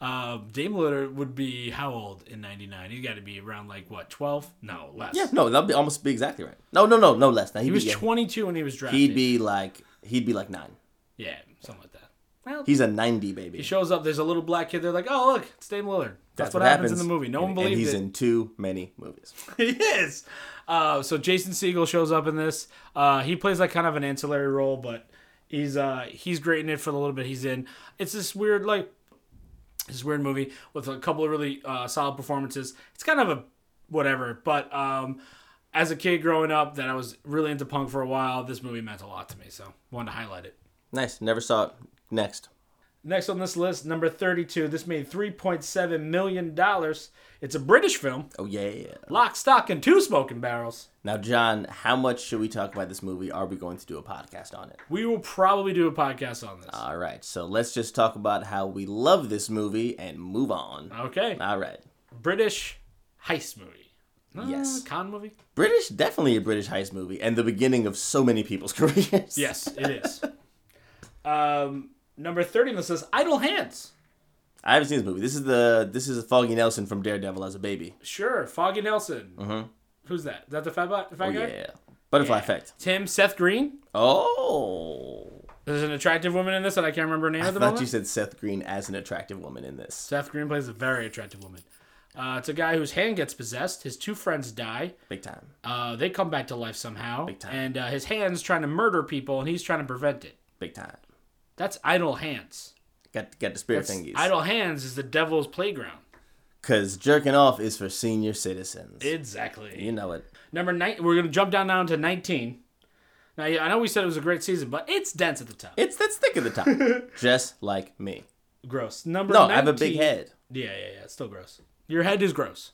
Uh, Dame Lillard would be how old in '99? He's got to be around like what, 12? No, less. Yeah, no, that'd be almost be exactly right. No, no, no, no less. Now, he was be, yeah, 22 when he was drafted. He'd be like he'd be like nine. yeah, something like that. Well, He's a ninety baby. he shows up. There's a little black kid. They're like, oh look, it's Dame Lillard. That's, That's what, happens, in the movie. No one and, believed and he's it. in too many movies. [laughs] he is. Uh, so Jason Segel shows up in this. Uh, he plays like kind of an ancillary role, but he's uh, he's great in it for the little bit he's in. It's this weird like this weird movie with a couple of really uh, solid performances. It's kind of a whatever, but um, as a kid growing up, that I was really into punk for a while. This movie meant a lot to me, so wanted to highlight it. Nice. Never saw it. Next. Next on this list, number 32. This made $3.7 million. It's a British film. Oh yeah. Lock, stock, and two smoking barrels. Now, John, how much should we talk about this movie? Are we going to do a podcast on it? We will probably do a podcast on this. All right. So let's just talk about how we love this movie and move on. okay. All right. British heist movie. Uh, Yes. Con movie? British, definitely a British heist movie, and the beginning of so many people's [laughs] careers. Yes, it is. [laughs] um, number 30 on this list, Idle Hands. I haven't seen this movie. This is the this is Foggy Nelson from Daredevil as a baby. Sure, Foggy Nelson. Mm-hmm. Who's that? Is that the fat, fat Oh guy? yeah. Butterfly Effect. Tim, Seth Green. Oh. There's an attractive woman in this that I can't remember her name I at the thought moment. you said Seth Green as an attractive woman in this. Seth Green plays a very attractive woman. Uh, it's a guy whose hand gets possessed. His two friends die. Big time. Uh, they come back to life somehow. Big time. And uh, his hand's trying to murder people, and he's trying to prevent it. Big time. That's Idle Hands. Got got the spirit That's- thingies. Idle Hands is the devil's playground. Cause jerking off is for senior citizens. Exactly. you know it. Number nine. We're gonna jump down now to nineteen. Now yeah, I know we said it was a great season, but it's dense at the top. It's that's thick at the top. [laughs] Just like me. gross. Number No, 19, I have a big head. Yeah, yeah, yeah. It's still gross. Your head is gross.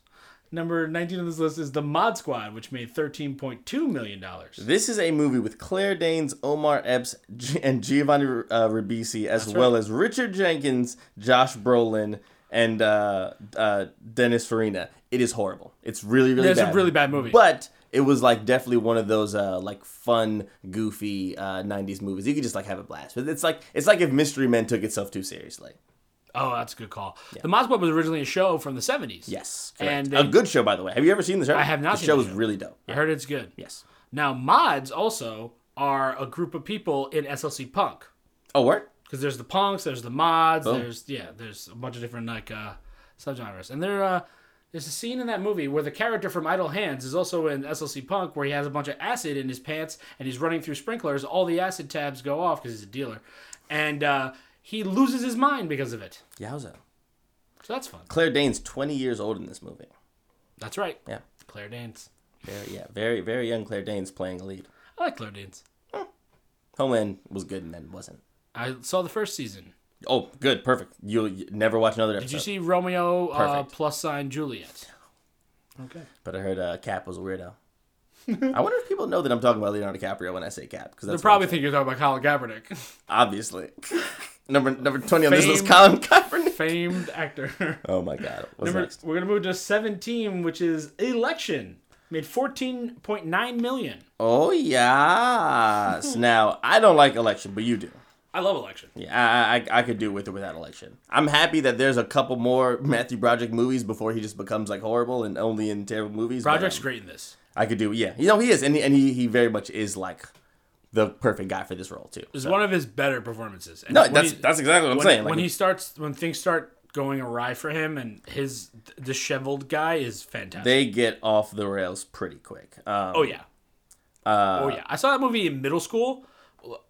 Number 19 on this list is The Mod Squad, which made $13.2 million. This is a movie with Claire Danes, Omar Epps, G- and Giovanni uh, Ribisi, as well as Richard Jenkins, Josh Brolin, and uh, uh, Dennis Farina. It is horrible. It's really, really Yeah, it's a really bad movie. But it was like definitely one of those uh, like fun, goofy uh, '90s movies. You could just like have a blast. But it's like it's like if Mystery Men took itself too seriously. Oh, that's a good call. The Mod Squad was originally a show from the 70s. Yes, And correct. they- a good show by the way. Have you ever seen the show? I have not The show is really dope. I heard it's good. Yes. Now, mods also are a group of people in SLC Punk. Oh, what? Because there's the punks, there's the mods, Boom. there's, yeah, there's a bunch of different, like, uh, subgenres. And there, uh, there's a scene in that movie where the character from Idle Hands is also in SLC Punk where he has a bunch of acid in his pants and he's running through sprinklers. All the acid tabs go off because he's a dealer. And uh, he loses his mind because of it. Yowza. So that's fun. Claire Danes, 20 years old in this movie. That's right. Yeah. Claire Danes. Very, yeah, very, very young Claire Danes playing a lead. I like Claire Danes. Homeland was good and then wasn't. I saw the first season. Oh, good, perfect. You'll you never watch another episode. Did you see Romeo uh, plus sign Juliet? Okay. But I heard uh, Cap was a weirdo. I wonder if people know that I'm talking about Leonardo DiCaprio when I say Cap because They that's probably what think you're talking about Colin Kaepernick, [laughs] obviously [laughs] number number 20 on this list. Famed- Colin Kaepernick. famed actor. [laughs] Oh my God, what's Number, next? we're gonna move to 17, which is Election. Made 14.9 million. Oh yes. [laughs] now I don't like election, but you do. I love Election. Yeah, I, I I could do with or without election. I'm happy that there's a couple more [laughs] Matthew Broderick movies before he just becomes like horrible and only in terrible movies. but, Broderick's um, great in this. I could do, yeah. You know, he is, and he, and he, he very much is like the perfect guy for this role too. It's So- one of his better performances. And no, that's he- that's exactly what I'm when, saying. when Like, he starts, when things start going awry for him, and his disheveled guy is fantastic. they get off the rails pretty quick. Um, oh yeah. uh, oh yeah. I saw that movie in middle school,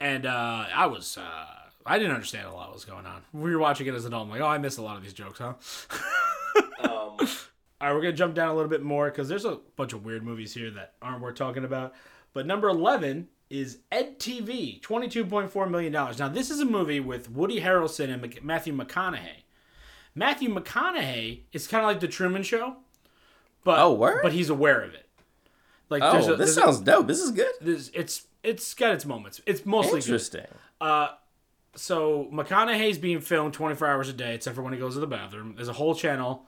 and uh, I was. Uh, I didn't understand a lot what was going on. We were watching it as an adult. I'm like, oh, I missed a lot of these jokes, huh? [laughs] Um, All right, we're gonna jump down a little bit more because there's a bunch of weird movies here that aren't worth talking about. But number eleven is Ed TV, twenty-two point four million dollars. Now this is a movie with Woody Harrelson and Matthew McConaughey. Matthew McConaughey is kind of like the Truman Show, but Oh, word? but he's aware of it. Like there's oh, a, this there's a- sounds dope. This is good. it's it's got its moments. It's mostly good. Interesting. Uh, so McConaughey's being filmed 24 hours a day, except for when he goes to the bathroom. There's a whole channel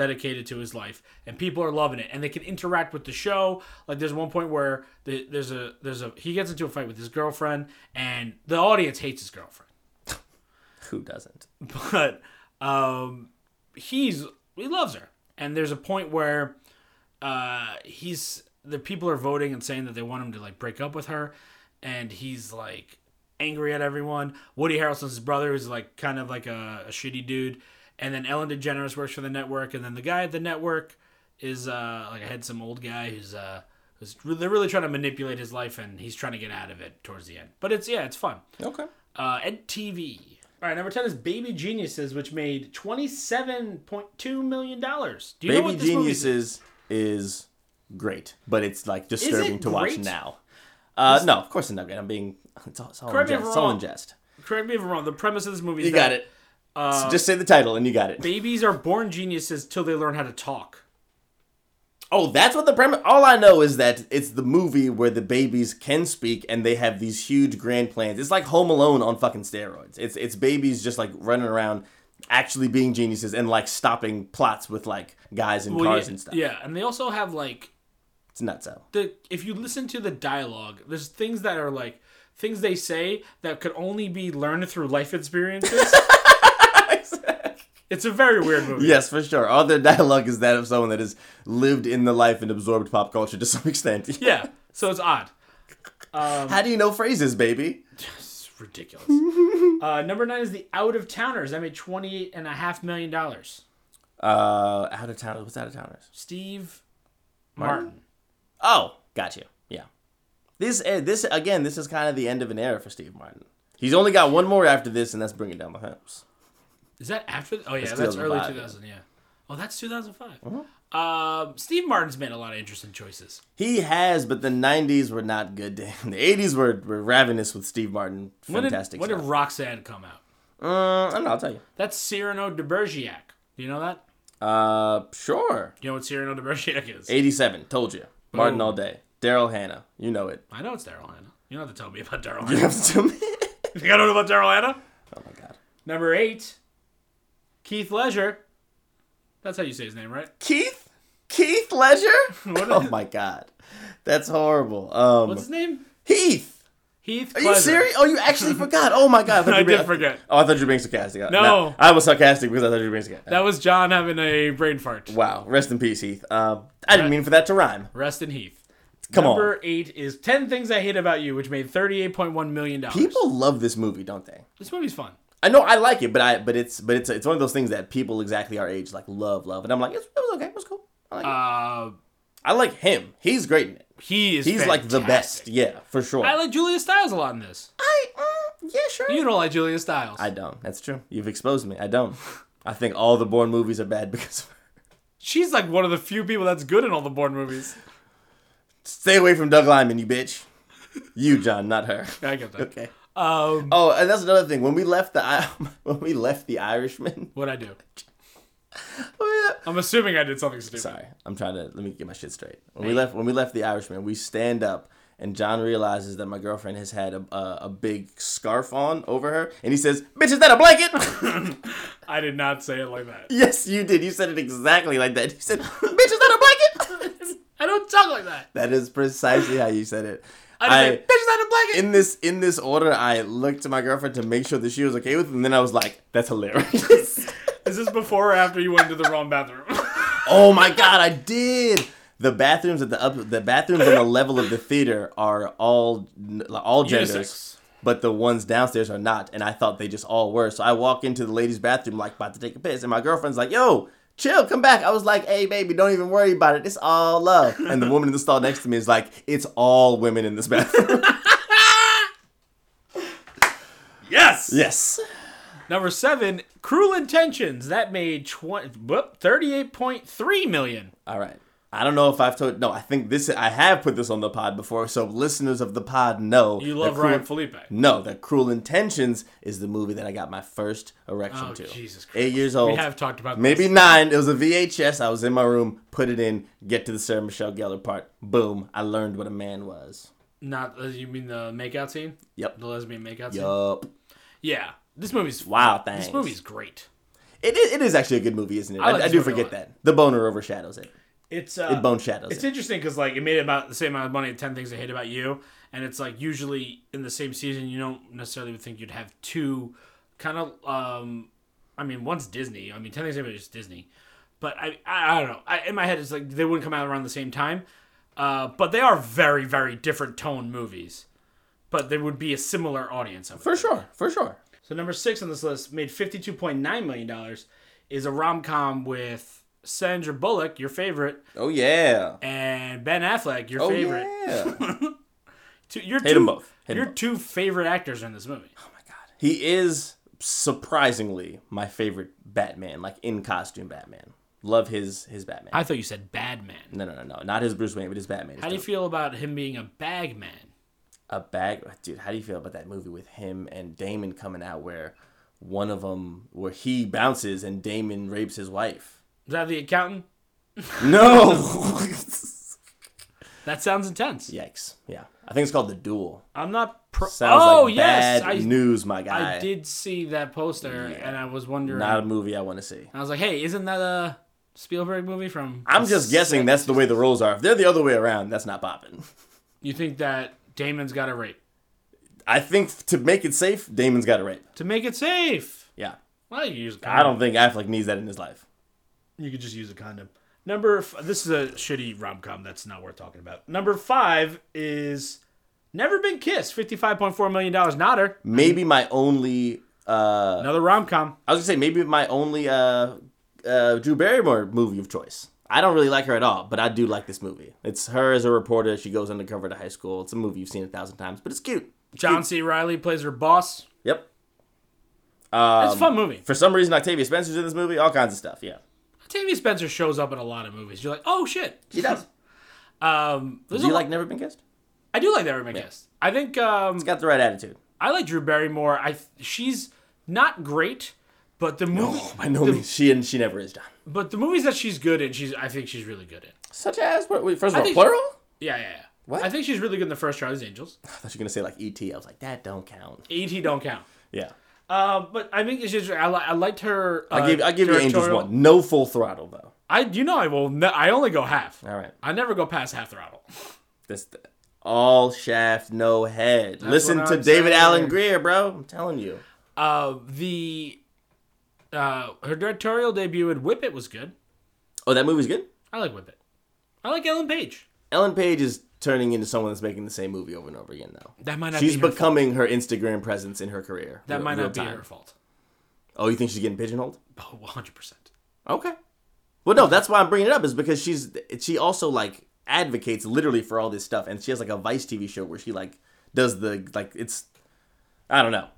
dedicated to his life, and people are loving it, and they can interact with the show. Like there's one point where the, there's a there's a he gets into a fight with his girlfriend, and the audience hates his girlfriend, [laughs] Who doesn't? but um, he's he loves her, and there's a point where uh, he's the people are voting and saying that they want him to like break up with her, and he's like angry at everyone. Woody Harrelson's brother is like kind of like a, a shitty dude, and then Ellen DeGeneres works for the network, and then the guy at the network is uh, like I had some old guy who's uh. who's- They're really trying to manipulate his life, and he's trying to get out of it towards the end. But it's yeah, it's fun. Okay. Uh, Ed TV. All right, number ten is Baby Geniuses, which made twenty-seven point two million dollars. Do you know Baby what this? Geniuses is great, but it's like disturbing it to watch now. Uh, no, of course it's not great. I'm being it's all, it's all, in, Correct me if jest. I'm It's all in jest. correct me if I'm wrong. The premise of this movie is You that got it. So just say the title and you got it. babies are born geniuses till they learn how to talk. Oh, that's what the premise. All I know is that it's the movie where the babies can speak and they have these huge grand plans. It's like Home Alone on fucking steroids. It's it's babies just like running around, actually being geniuses and like stopping plots with like guys and Well, cars yeah, and stuff. Yeah, and they also have like It's nuts out. the if you listen to the dialogue, there's things that are like things they say that could only be learned through life experiences. [laughs] it's a very weird movie. Yes, for sure. All their dialogue is that of someone that has lived in the life and absorbed pop culture to some [laughs] extent. Yeah, so it's odd. How do you know phrases, baby? It's ridiculous. [laughs] uh, number nine is the Out of Towners. That made twenty and a half million dollars. Uh, out of towners. What's out of towners? Steve Martin. Oh, got you. Yeah. This eh, this again. This is kind of the end of an era for Steve Martin. He's only got one more after this, and that's bringing down the house. Is that after? Oh yeah, that's early two thousand. Yeah. Oh, that's two thousand five. Uh-huh. Um, Steve Martin's made a lot of interesting choices. He has, but the '90s were not good to [laughs] him. The '80s were, were ravenous with Steve Martin. When did, Fantastic when did. Roxanne come out? Uh, I don't know. I'll tell you. That's Cyrano de Bergerac. Do you know that? Uh, sure. Do you know what Cyrano de Bergerac is? '87. Told you. Martin Boom. all day. Daryl Hannah. You know it. I know it's Daryl Hannah. You don't have to tell me about Daryl Hannah. You have to. tell me. [laughs] you gotta know about Daryl Hannah? oh my god. Number eight, Keith Ledger. That's how you say his name, right? Keith. Keith. [laughs] [laughs] What oh my god. That's horrible. Um, What's his name? Heath. Heath. Are you serious? Oh, you actually [laughs] forgot. Oh my god. I were did being- forget. Oh, I thought you were being sarcastic. No. I was sarcastic because I thought you were being sarcastic. That was John having a brain fart. Wow. Rest in peace, Heath. Um, I didn't mean for that to rhyme. Rest in Heath. Come on. Number eight is 10 Things I Hate About You, which made $38.1 million. People love this movie, don't they? This movie's fun. I know I like it, but I but it's but it's it's one of those things that people exactly our age like love love, and I'm like it's, it was okay, it was cool. I like, it. Uh, I like him. He's great in it. he is He's like the best. Yeah, for sure. I like Julia Stiles a lot in this. I mm, yeah sure. You don't like Julia Stiles. I don't. That's true. You've exposed me. I don't. I think all the Bourne movies are bad because. She's like one of the few people that's good in all the Bourne movies. Stay away from Doug Liman, you bitch. You, John, not her. I get that. Okay. Um, Oh, and that's another thing. When we left the [laughs] when we left the Irishman, what I do? oh, yeah. I'm assuming I did something stupid. sorry, I'm trying to let me get my shit straight. When we left when we left the Irishman, we stand up and John realizes that my girlfriend has had a, a, a big scarf on over her, and he says, "Bitch, is that a blanket?" [laughs] I did not say it like that. yes, you did. You said it exactly like that. You said, "Bitch, is that a blanket?" [laughs] I don't talk like that. that is precisely how you said it. I didn't say, bitch, is that a blanket? [laughs] in this in this order, I looked to my girlfriend to make sure that she was okay with it, and then I was like, "That's hilarious." [laughs] Is this before or after you went to the wrong bathroom? [laughs] oh my god, I did. The bathrooms at the up, the bathrooms on the level of the theater are all all genders, Unisex. but the ones downstairs are not. And I thought they just all were. So I walk into the ladies' bathroom like about to take a piss, and my girlfriend's like, "Yo." Chill, come back. I was like, hey, baby, don't even worry about it. It's all love. And the woman in the stall next to me is like, it's all women in this bathroom. Yes. yes. Number seven, Cruel Intentions. That made 20, whoop, 38.3 million. All right. I don't know if I've told. No, I think this. I have put this on the pod before, so listeners of the pod know. You love Cruel- Ryan Phillippe. No, that Cruel Intentions is the movie that I got my first erection Oh, to. Jesus Christ. Eight years old. We have talked about Maybe this. nine. It was a VHS. I was in my room, put it in, get to the Sarah Michelle Gellar part. Boom. I learned what a man was. Not, uh, you mean the makeout scene? Yep. The lesbian makeout scene? Yup. Yeah. This movie's Wow, This movie's great. It is, it is actually a good movie, isn't it? I like I do forget that. The boner overshadows it. It's uh, It bone shadows It's it. interesting because like it made about the same amount of money. Ten Things I Hate About You, and it's like usually in the same season you don't necessarily would think you'd have two kind of. um I mean, one's Disney. I mean, Ten Things I Hate About You is Disney, but I I, I don't know. I, in my head, it's like they wouldn't come out around the same time, uh, but they are very very different tone movies. But there would be a similar audience. I would For think. sure. For sure. So number six on this list made fifty-two point nine million dollars. Is a rom com with Sandra Bullock, your favorite, Oh, yeah. and Ben Affleck, your Oh, favorite. yeah. [laughs] Two, your Hate two, 'em both. Hate 'em your both. two favorite actors are in this movie. Oh my god. He is surprisingly my favorite Batman, like in costume Batman. Love his his Batman. I thought you said bad man. no, no, no, no, not his Bruce Wayne, but his Batman. is How do you feel about him being a bag man? A bag, dude. How do you feel about that movie with him and Damon coming out where one of them where he bounces and Damon rapes his wife? Is that the accountant? [laughs] No. [laughs] That sounds intense. Yikes. Yeah. I think it's called The Duel. I'm not. Pro- Sounds oh like yes, bad I news, my guy. I did see that poster, and I was wondering. Not a movie I want to see. I was like, hey, isn't that a Spielberg movie from? I'm just guessing that's the way the roles are. If they're the other way around, that's not popping. You think that Damon's got a rape I think to make it safe, Damon's got a rape. to make it safe? Yeah. Well, you use. I don't think Affleck needs that in his life. You could just use a condom. Number. F- this is a shitty rom com that's not worth talking about. Number five is Never Been Kissed. Fifty-five point four million dollars. Not her. Maybe my only uh Another rom com. I was gonna say maybe my only uh uh Drew Barrymore movie of choice. I don't really like her at all, but I do like this movie. It's her as a reporter. She goes undercover to high school. It's a movie you've seen a thousand times, but it's cute. John C. Reilly plays her boss. Yep. It's a fun movie. For some reason, Octavia Spencer's in this movie. All kinds of stuff. Yeah, Octavia Spencer shows up in a lot of movies. You're like, oh shit. she does. [laughs] Um, do you lot- like Never Been Kissed? I do like Never Been Kissed. I think um, It's got the right attitude. I like Drew Barrymore. I she's not great, but the movie, By no means, she and she never is John. but the movies that she's good in, she's I think she's really good in. Such as what? Wait, first I of all, think- plural. Yeah, yeah, yeah. What? I think she's really good in the first Charlie's Angels. I thought you were gonna say like E.T. I was like, that don't count. E.T. don't count. Yeah, Uh, but I think it's just I, li- I liked her. Uh, I give I give you Angels one. No full throttle though. I you know I will. Ne- I only go half. All right, I never go past half throttle. this all shaft, no head. Listen to David. Alan Grier, bro. I'm telling you. Uh, the uh, her directorial debut in Whip It was good. Oh, that movie's good. I like Whip It. I like Ellen Page. Ellen Page is turning into someone that's making the same movie over and over again now. That might not She's be her becoming her Instagram presence in her career. That real- might not be time. her fault. Oh, you think she's getting pigeonholed? Oh, 100%. Okay. Well, no, that's why I'm bringing it up is because she's she also like advocates literally for all this stuff, and she has like a Vice TV show where she like does the like it's I don't know.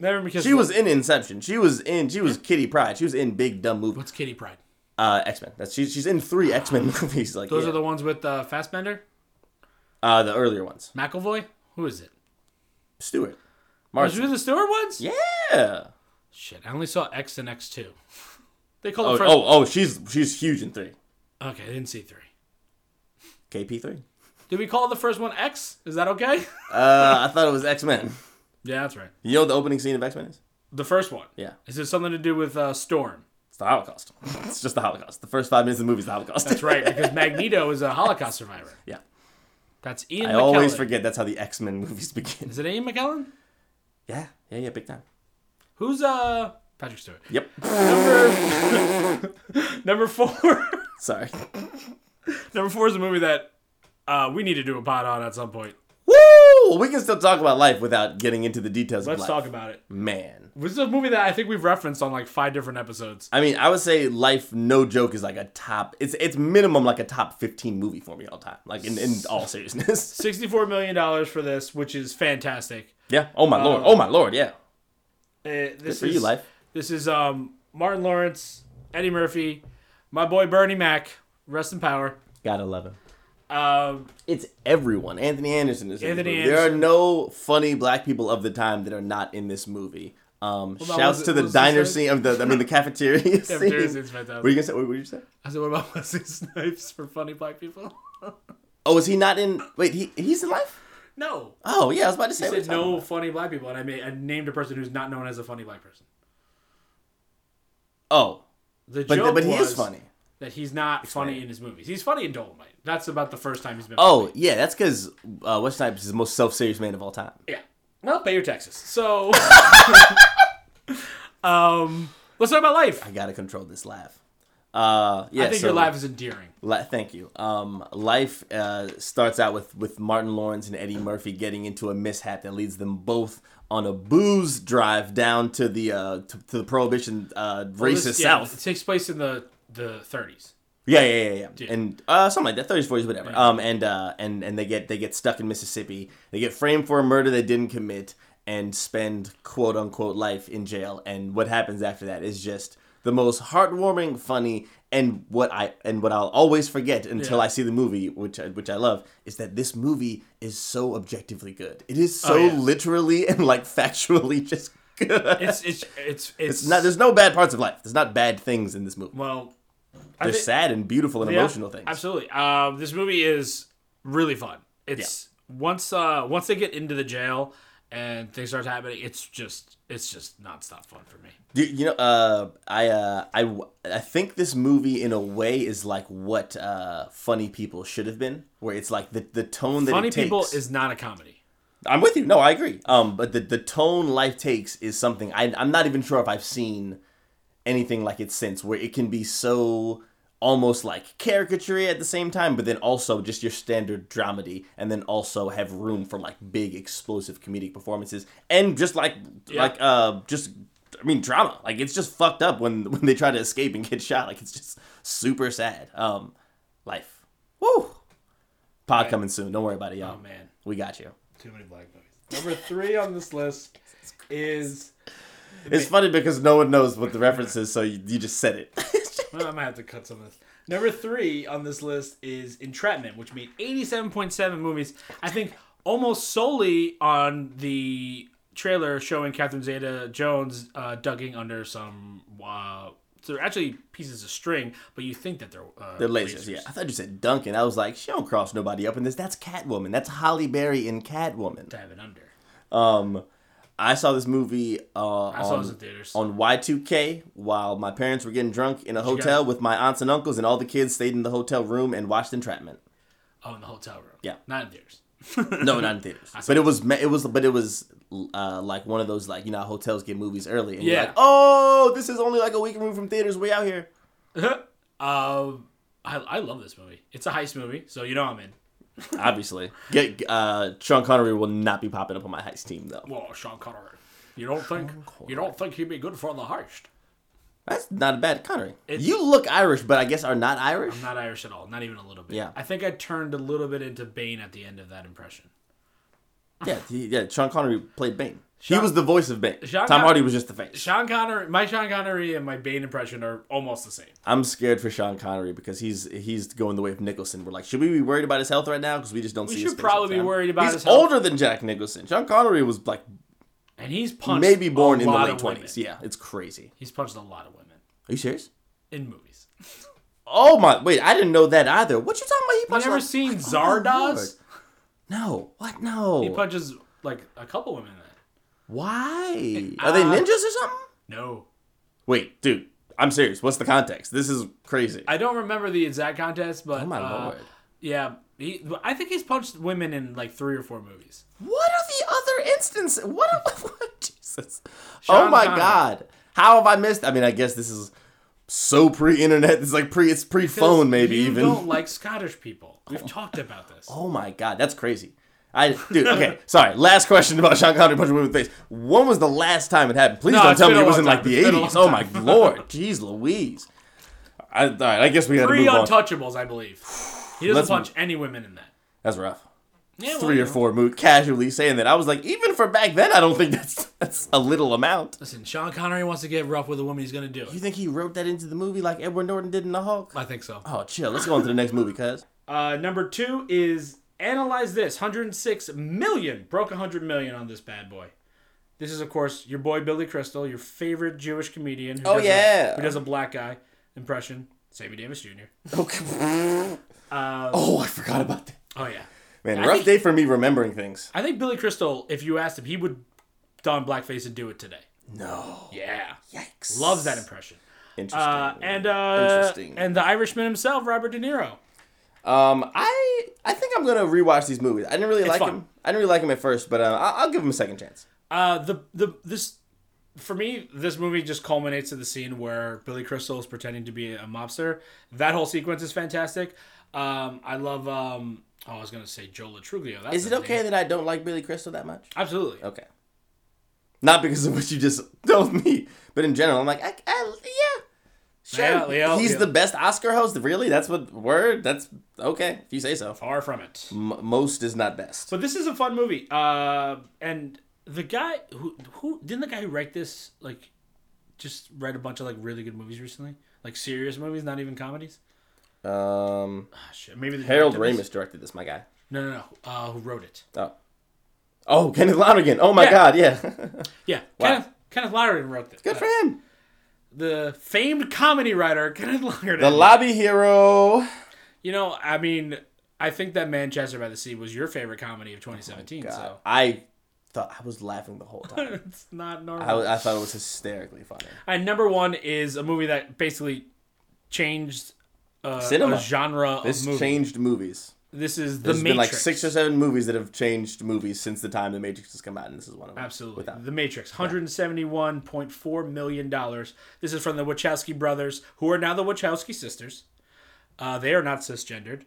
Never because She was in Inception. She was in she was Kitty Pryde. She was in big dumb movies. What's Kitty Pryde? Uh, X Men. That's she's she's in three X Men [laughs] movies. Like Those yeah. are the ones with uh, Fassbender, uh the earlier ones. McAvoy. Who is it? Stewart. Was Martin. you the Stewart ones? Yeah. Shit, I only saw X and X two. [laughs] They call Oh, it first. oh oh she's she's huge in three. Okay, I didn't see three. KP three. Did we call the first one X? Is that okay? [laughs] Uh, I thought it was X Men. Yeah, that's right. You know what the opening scene of X Men is? The first one. Yeah. Is it something to do with uh, Storm? It's the Holocaust. [laughs] it's just the Holocaust. The first five minutes of the movie is the Holocaust. That's right, [laughs] because Magneto is a Holocaust survivor. yeah. That's Ian I McKellen. always forget that's how the X Men movies [laughs] begin. Is it Ian McKellen? Yeah, yeah, yeah, big time. Who's uh Patrick Stewart? Yep. Number number four. Sorry. number four is a movie that uh, we need to do a pod on at some point. Woo! We can still talk about life without getting into the details of life. Let's talk about it. Man. This is a movie that I think we've referenced on like five different episodes. I mean, I would say life, no joke, is like a top. It's it's minimum like a top fifteen movie for me all time. Like in, in all seriousness. [laughs] Sixty-four million dollars for this, which is fantastic. yeah. Oh my lord. Oh my lord. Yeah. Uh, this for is you, life. This is um Martin Lawrence, Eddie Murphy, my boy Bernie Mac, rest in power. Gotta love him. Um, It's everyone. Anthony Anderson is Anthony. There are no funny black people of the time that are not in this movie. Um, on, shouts was to the diner scene of the I mean the [laughs] cafeteria scene. Cafeteria What scene's fantastic. were you gonna say? What were you say? I said, what about [laughs] Wesley Snipes for funny black people? [laughs] Oh, is he not in? Wait, he he's in life. No, Oh yeah, I was about to say. Are said no about? funny black people, and I made I named a person who's not known as a funny black person. Oh, The but joke but he was is funny. That he's not funny in his movies. He's funny in Dolomite. That's about the first time he's been. Oh yeah, that's because uh, Wes Snipes is the most self-serious man of all time. Yeah. Well, pay your taxes. So, [laughs] [laughs] um, let's talk about life. I gotta control this laugh. Uh, yeah, I think so, your laugh is endearing. Li- thank you. Um, life uh, starts out with with Martin Lawrence and Eddie Murphy getting into a mishap that leads them both on a booze drive down to the uh, to, to the prohibition uh, racist This- yeah, South. It takes place in the the 30s. Yeah, yeah, yeah, yeah. Yeah. And uh, something like that, 30s, 40s, whatever. Um, and uh, and and they get they get stuck in Mississippi. They get framed for a murder they didn't commit and spend quote unquote life in jail. And what happens after that is just the most heartwarming, funny, and what I and what I'll always forget until Yeah. I see the movie, which I, which I love, is that this movie is so objectively good. It is so Oh, yeah. literally [laughs] and like factually just good. It's it's it's it's, It's not. There's no bad parts of life. There's not bad things in this movie. well. Thi- sad and beautiful and yeah, emotional things. Absolutely. Um, this movie is really fun. It's once uh once they get into the jail and things start happening, it's just it's just nonstop fun for me. You, you know, uh, I, uh, I, I think this movie in a way is like what uh, funny people should have been, where it's like the the tone that Funny it takes. People is not a comedy. I'm with you. No, I agree. Um, but the the tone life takes is something I I'm not even sure if I've seen anything like it since, where it can be so almost like caricature at the same time, but then also just your standard dramedy, and then also have room for like big explosive comedic performances, and just like Yeah. like uh just I mean drama. Like it's just fucked up when [laughs] when they try to escape and get shot. Like it's just super sad. Um, life. Woo. Pod coming soon. Don't worry about it, y'all. Oh man, We got you. too many black movies. Number three on this list [laughs] is It's funny because no one knows what the reference is, so you, you just said it. [laughs] well, I might have to cut some of this. Number three on this list is Entrapment, which made 87.7 movies. I think almost solely on the trailer showing Catherine Zeta Jones uh, ducking under some. Uh, so they're actually pieces of string, but you think that they're uh, They're lasers, yeah. I thought you said Duncan. I was like, she don't cross nobody up in this. That's Catwoman. That's Halle Berry in Catwoman. have it under. Um, I saw this movie uh, on, on Y2K while my parents were getting drunk in a hotel with my aunts and uncles, and all the kids stayed in the hotel room and watched Entrapment. oh, in the hotel room. Yeah. not in theaters. [laughs] No, not in theaters. [laughs] but it was it was but it was uh, like one of those like you know hotels get movies early and you're Yeah. like oh this is only like a week removed from theaters way out here. [laughs] Um, I, I love this movie. It's a heist movie, so you know I'm in. Obviously, [laughs] get uh, Sean Connery will not be popping up on my heist team though. Well, Sean Connery. You don't think you don't think he'd be good for the heist? That's not a bad Connery. It's- you look Irish, but I guess are not Irish. I'm not Irish at all, not even a little bit. Yeah. I think I turned a little bit into Bane at the end of that impression. yeah, he, yeah. Sean Connery played Bane. Sean- he was the voice of Bane. Sean Tom Con- Hardy was just the face. Sean Connery, my Sean Connery and my Bane impression are almost the same. I'm scared for Sean Connery because he's he's going the way of Nicholson. We're like, should we be worried about his health right now? Because we just don't We see. should his face probably be worried about he's his health. older than Jack Nicholson. Sean Connery was like And he's punched maybe born a in the late twenties. Yeah, it's crazy. He's punched a lot of women Are you serious? in movies. Oh my! Wait, I didn't know that either. What you talking about? He You punched never like- seen. Zardoz? No. What? No. He punches like a couple women. Why? Are they Uh, ninjas or something? No. Wait, dude. I'm serious. What's the context? This is crazy. I don't remember the exact context, but oh my uh, lord. Yeah, he, I think he's punched women in like three or four movies. What are the other instances? What? Are, [laughs] what? Jesus. Sean oh my Connery. God. How have I missed? I mean, I guess this is so pre-internet. It's like pre. It's pre-phone, maybe you even. don't [laughs] like Scottish people. We've talked about this. Oh my God, that's crazy. I dude. Okay, [laughs] sorry. Last question about Sean Connery punching women in the face. When was the last time it happened? Please No, don't tell me it was in like the It's been a eighties. Oh my [laughs] lord, jeez Louise. I, all right, I guess we got Three move on. Untouchables, I believe. He doesn't Let's punch any women in that. That's rough. Yeah, well, Three or four mood casually saying that. I was like, even for back then, I don't think that's that's a little amount. Listen, Sean Connery wants to get rough with a woman. He's gonna do You think he wrote that into the movie like Edward Norton did in The Hulk? I think so. Oh, chill. Let's go on to the next movie, cuz. Uh, number two is analyze this. 106 million broke 100 million on this bad boy. This is of course your boy Billy Crystal, your favorite Jewish comedian. Who Oh, does yeah. a, who does a black guy impression? Sammy Davis Jr. Okay. [laughs] oh, I forgot about that. Oh yeah. Man, I rough think- day for me remembering things. I think Billy Crystal, if you asked him, he would don blackface and do it today. No. Yeah. Yikes. Loves that impression. Interesting. Uh, and uh, Interesting. and the Irishman himself, Robert De Niro. Um, I I think I'm gonna rewatch these movies. I didn't really like fun. him. I didn't really like him at first, but uh, I'll, I'll give him a second chance. Uh, the the this for me, this movie just culminates to the scene where Billy Crystal is pretending to be a mobster. That whole sequence is fantastic. Um, I love. Um, oh, I was gonna say Joe Latruglio. That's Is it okay name. that I don't like Billy Crystal that much? Absolutely. Okay. Not because of what you just [laughs] told me, but in general, I'm like, I, I, yeah, sure. Yeah, Leo, He's Leo. the best Oscar host. Really? That's what word? That's okay if you say so. Far from it. M- most is not best. But this is a fun movie. Uh, and the guy who who didn't the guy who write this like just read a bunch of like really good movies recently, like serious movies, not even comedies. Um, Ah, shit. Maybe Harold Ramis directed this, my guy. No, no, no. Uh, who wrote it? Oh, oh, Kenneth Lonergan. Oh my Yeah. God, yeah. [laughs] Yeah, Wow. Kenneth Kenneth Lonergan wrote this. Good for him. The famed comedy writer [laughs] Kenneth Lonergan. The lobby hero. you know, I mean, I think that Manchester by the Sea was your favorite comedy of 2017. God, so I thought I was laughing the whole time. [laughs] it's not normal. I, I thought it was hysterically funny. And number one is a movie that basically changed uh, Cinema. a genre This of movie. changed movies. This is the There's Matrix. been like six or seven movies that have changed movies since the time the Matrix has come out, and this is one of them. Absolutely. Without The Matrix, $171.4 million. This is from the Wachowski brothers, who are now the Wachowski sisters. Uh, they are not cisgendered.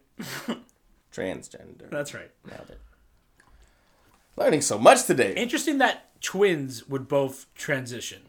[laughs] transgender. That's right. Nailed it. Learning so much today. Interesting that twins would both transition.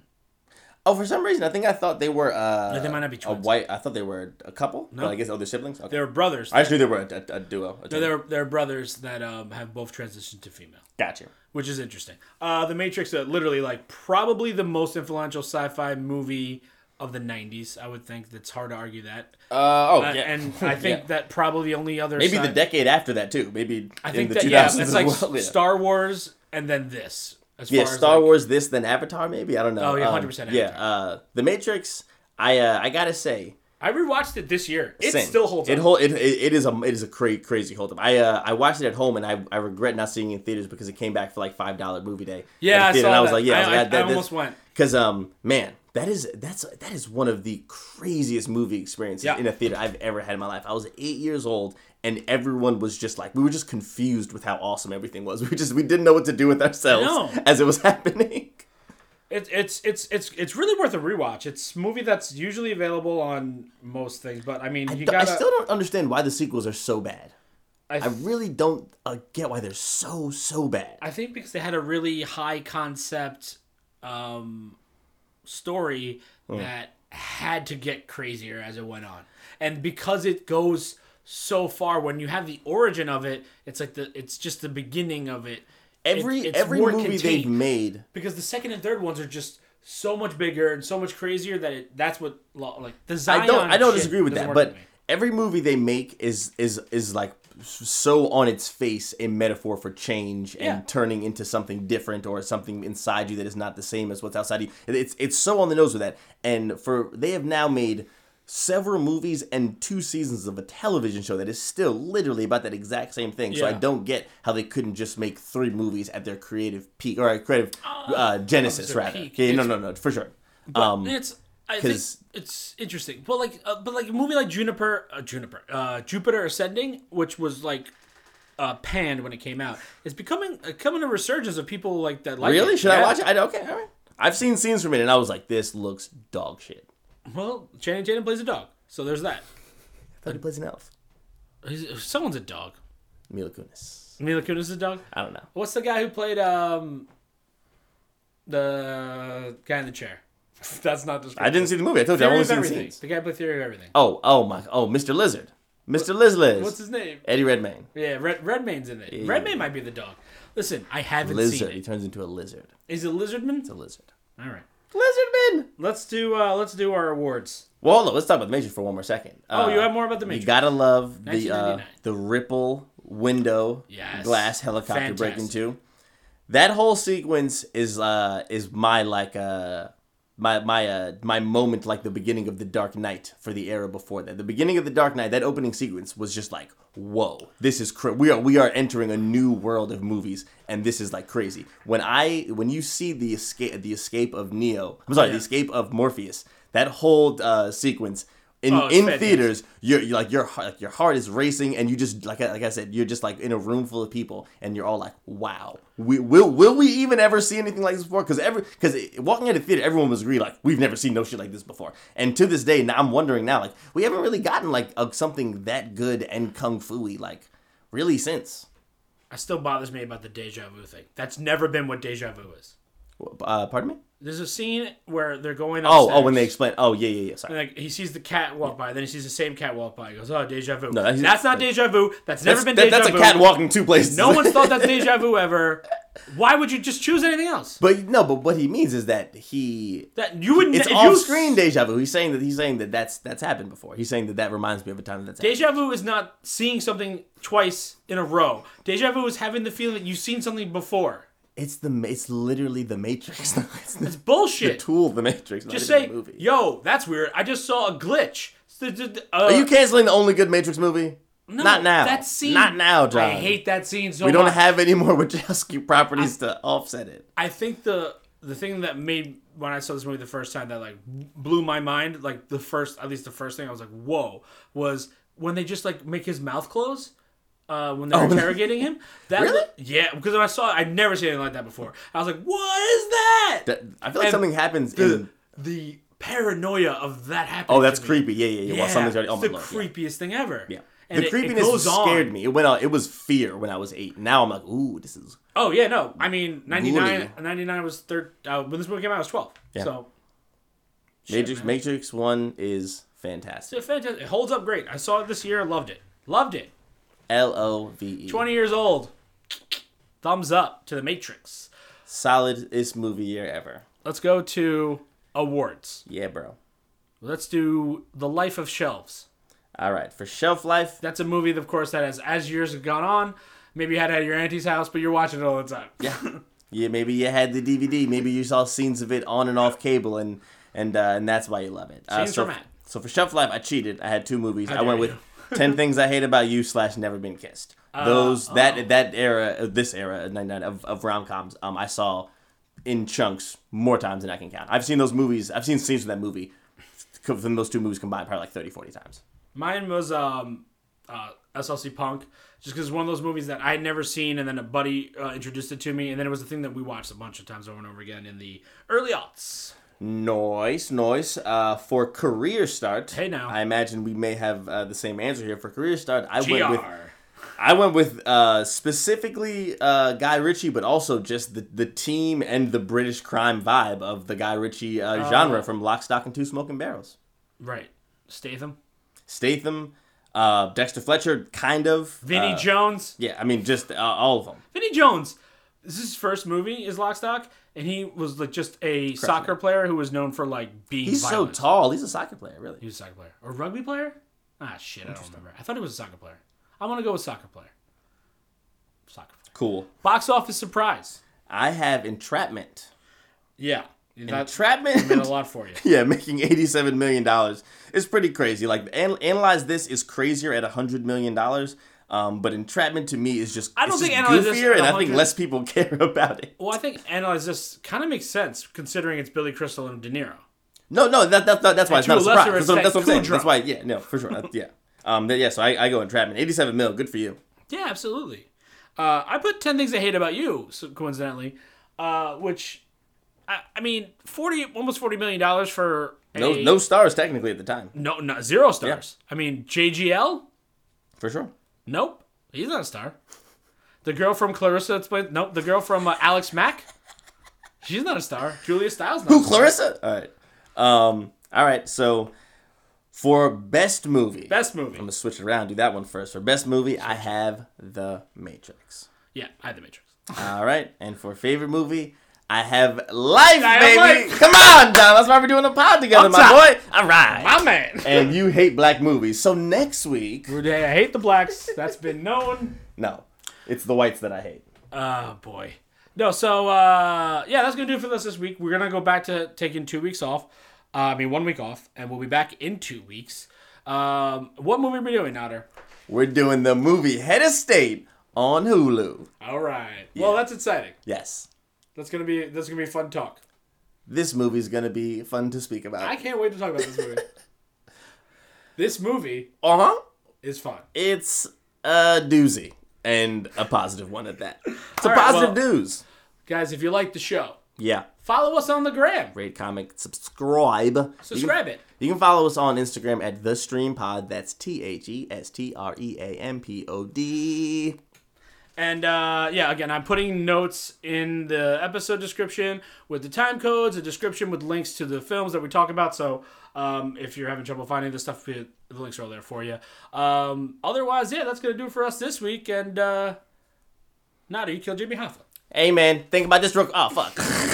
Oh, for some reason, I think I thought they were. Uh, they might not be twins. a white. I thought they were a couple. No. I guess other siblings. Okay. They were brothers. I just knew they were a, a, a duo. A No, they're, they're brothers that um, have both transitioned to female, Gotcha. which is interesting. Uh, the Matrix, uh, literally, like, probably the most influential sci fi movie of the 90s, I would think. That's hard to argue that. Uh, oh, Uh, yeah. And [laughs] I think Yeah. that probably the only other maybe sci- the decade after that too. Maybe I in think the that 2000s yeah, it's like [laughs] well. Star Wars and then this. As Yeah, far as, Star like- Wars, this, then Avatar, maybe I don't know. Oh, yeah, Um, 100% Yeah, uh, The Matrix. I uh, I gotta say, I rewatched it this year. It same. still holds It hold it, it, it is a it is a cra- crazy hold up. I uh, I watched it at home and I, I regret not seeing it in theaters because it came back for like five dollar movie day. Yeah, I saw and I was that. like, yeah, I, I- I- that- I almost went. Because um, man, that is that's that is one of the craziest movie experiences Yeah. in a theater I've ever had in my life. I was eight years old, and everyone was just like, we were just confused with how awesome everything was. [laughs] We just we didn't know what to do with ourselves as it was [laughs] happening. It's it's it's it's it's really worth a rewatch. It's a movie that's usually available on most things, but I mean, you I gotta. still don't understand why the sequels are so bad. I, I really don't uh, get why they're so so bad. I think because they had a really high concept um, story Hmm. that had to get crazier as it went on, and because it goes so far, when you have the origin of it, it's like the it's just the beginning of it. Every It- it's every movie they've made, because the second and third ones are just so much bigger and so much crazier that it, that's what like the Zion I don't I don't disagree with that, but every movie they make is is is like so on its face a metaphor for change and Yeah. turning into something different or something inside you that is not the same as what's outside you. It's it's so on the nose with that. And for they have now made several movies and two seasons of a television show that is still literally about that exact same thing. So I don't get how they couldn't just make three movies at their creative peak or creative uh, genesis their rather. peak. Yeah, no, no, no, for sure. But Um, it's I think it's interesting. But like uh, but like a movie like Juniper uh, Juniper uh, Jupiter Ascending, which was like uh, panned when it came out, is becoming coming a resurgence of people like that. Like Really? it. Should I watch it? I, okay, all right. I've seen scenes from it, and I was like, "This looks dog shit." Well, Channing Tatum plays a dog, so there's that. I thought he plays an elf. He's, someone's a dog. Mila Kunis. Mila Kunis is a dog. I don't know. What's the guy who played um the guy in the chair? [laughs] That's not descriptive. I didn't see the movie. I told you I Theory only of seen everything. scenes. The guy played Theory of Everything. Oh, oh my, oh, Mr. Lizard, Mr. Liz Liz. What's his name? Eddie Redmayne. Yeah, Red Redmayne's in it. Redmayne might be the dog. Listen, I haven't Lizard. seen He it. turns into a lizard. Is it Lizardman? It's a lizard. All right. Lizardman. Let's do uh let's do our awards. Well, hold on, let's talk about the Matrix for one more second. Oh, Uh, you have more about the Matrix. You gotta love the uh, 1999. the ripple window Yes. glass helicopter breaking Fantastic. too. That whole sequence is uh is my like uh my my uh my moment like the beginning of the Dark Knight for the era before that. The beginning of the Dark Knight, that opening sequence was just like, whoa, this is cra- we are we are entering a new world of movies, and this is like crazy. When I when you see the escape the escape of Neo, I'm sorry, Yeah. the escape of Morpheus, that whole uh, sequence in Oh, in fantastic. theaters, you're, you're like your heart, like your heart is racing, and you just like I- like I said, you're just like in a room full of people, and you're all like, "Wow, we will will we even ever see anything like this before?" Because every because walking out of theater, everyone was agreed like we've never seen no shit like this before, and to this day, now I'm wondering now like we haven't really gotten like a, something that good and kung fu-y like really since. It still bothers me about the deja vu thing. That's never been what deja vu is. Uh, pardon me. There's a scene where they're going Oh, upstairs. oh, when they explain. Oh, yeah, yeah, yeah. Sorry. and, like he sees the cat walk by, then he sees the same cat walk by. He goes, "Oh, deja vu." No, that's- that's not deja vu. That's never That's, been that- deja that's a cat walking two places. No one's thought that's deja [laughs] vu ever. Why would you just choose anything else? But no, but what he means is that he That you would. it's off screen deja vu. He's saying that he's saying that that's that's happened before. He's saying that that reminds me of a time that's happened. Deja vu is not seeing something twice in a row. Deja vu is having the feeling that you've seen something before. It's the it's literally the Matrix. [laughs] it's the, It's the tool the Matrix. Just say, the movie. yo, that's weird. I just saw a glitch. Uh, Are you canceling the only good Matrix movie? no, not now. That scene. Not now, John. I hate that scene so We don't much. have any more [laughs] Wachowski properties to offset it. I think the the thing that made when I saw this movie the first time that like blew my mind, like the first at least the first thing I was like, whoa, was when they just like make his mouth close. Uh, when they're Oh. [laughs] interrogating him, that Really? yeah, because when I saw it, I'd never seen anything like that before. I was like, "What is that?" That- I feel like And something happens the, in. the paranoia of that happening. Oh, that's creepy. Yeah, yeah, yeah. While something's already. Oh the lord. yeah. creepiest thing ever. Yeah. and the it- it creepiness on. scared me. It went on. It was fear when I was eight. Now I'm like, ooh, this is. Oh yeah, no. I mean, 99, 99 was third. Uh, when this movie came out, I was twelve. Yeah. So Matrix. man. Matrix One is fantastic. it's fantastic. It holds up great. I saw it this year. Loved it. Loved it. L O V E. Twenty years old. Thumbs up to the Matrix. Solidest movie year ever. Let's go to awards. Yeah, bro. Let's do The Life of Shelves. All right, for shelf life. That's a movie, of course, that has as years have gone on. Maybe you had it at your auntie's house, but you're watching it all the time. Yeah, [laughs] yeah. Maybe you had the DVD. Maybe you saw scenes of it on and off cable, and and uh, and that's why you love it. Uh, Scenes so, from it. so for shelf life, I cheated. I had two movies. I dare went with you. Ten [laughs] Things I Hate About You slash Never Been Kissed. Uh, Those that oh. that era, uh, this era, nine of of rom coms. Um, I saw in chunks more times than I can count. I've seen those movies. I've seen scenes from that movie. From those two movies combined, probably like 30, 40 times. Mine was um, uh, SLC Punk, just because it's one of those movies that I had never seen, and then a buddy uh, introduced it to me, and then it was a thing that we watched a bunch of times over and over again in the early aughts. Noise, noise. Uh, for career start, Hey, now. I imagine we may have uh, the same answer here. For career start, I GR. went with I went with uh, specifically uh, Guy Ritchie, but also just the, the team and the British crime vibe of the Guy Ritchie Oh. uh, genre from Lock, Stock, and Two Smoking Barrels. right. Statham, Statham, uh, Dexter Fletcher, kind of. Vinnie uh, Jones. Yeah, I mean, just uh, all of them. Vinnie Jones. This is his first movie, is Lockstock, and he was like just a soccer player who was known for like being. He's violent. so tall. He's a soccer player, really. He was a soccer player or rugby player. Ah, shit, I don't remember. I thought he was a soccer player. I want to go with soccer player. Soccer player. Cool. Box office surprise. I have Entrapment. Yeah, that Entrapment. meant a lot for you. [laughs] yeah, making eighty-seven million dollars is pretty crazy. Like, an- analyze this is crazier at hundred million dollars. Um, but entrapment to me is just I don't think just goofier, at and I think less people [laughs] care about it. Well, I think analyze this kind of makes sense considering it's Billy Crystal and De Niro. No, no, that, that, that that's why And it's not a surprise. That's that's what I'm saying. That's why, yeah, no, for sure, That- yeah. Um, yeah, so I, I go entrapment, eighty-seven mil, good for you. Yeah, absolutely. Uh, I put ten things I hate about you, so coincidentally, uh, which I, I mean, forty almost forty million dollars for a, No, no stars technically at the time, no, no zero stars. I mean, JGL, for sure. Nope, he's not a star. The girl from Clarissa explains, nope. The girl from uh, Alex Mack, she's not a star. Julia Stiles, not Who, a star. Clarissa? All right, um, all right. So for best movie, Best movie. I'm gonna switch it around. Do that one first. For best movie, I have The Matrix. Yeah, I had The Matrix. All right, and for favorite movie, I have Life, I have baby. Life. Come on, John. That's why we're doing a pod together, my top. boy. All right. My man. and you hate black movies. So next week, I hate the blacks. That's been known. no, it's the whites that I hate. Oh boy. No, so uh, yeah, that's gonna do it for us this week. We're gonna go back to taking two weeks off. Uh, I mean, one week off, and we'll be back in two weeks. Um, what movie are we doing, Nadir? We're doing the movie Head of State on Hulu. All right. Well, that's exciting. Yes. That's gonna be that's gonna be fun talk. This movie's gonna be fun to speak about. I can't wait to talk about this movie. [laughs] this movie Uh huh. is fun. It's a doozy and a positive one at that. It's a right, positive well- news. Guys, if you like the show, Yeah. follow us on the gram. Rate, comment, subscribe. Subscribe you it. You can follow us on Instagram at the Stream Pod. That's T H E S T R E A M P O D. And uh, yeah, again, I'm putting notes in the episode description with the time codes, a description with links to the films that we talk about. So um, if you're having trouble finding this stuff, the links are all there for you. Um, otherwise, yeah, that's gonna do it for us this week. And uh, Nadir, you killed Jimmy Hoffa. Hey man, think about this real. Oh fuck. [laughs]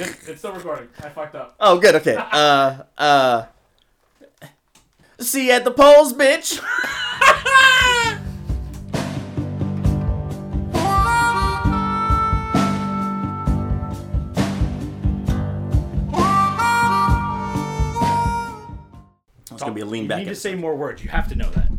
It's, it's still recording. I fucked up. Oh good. Okay. [laughs] Uh uh. See you at the polls, bitch. [laughs] It's gonna be a lean back. you need to say more words. You have to know that.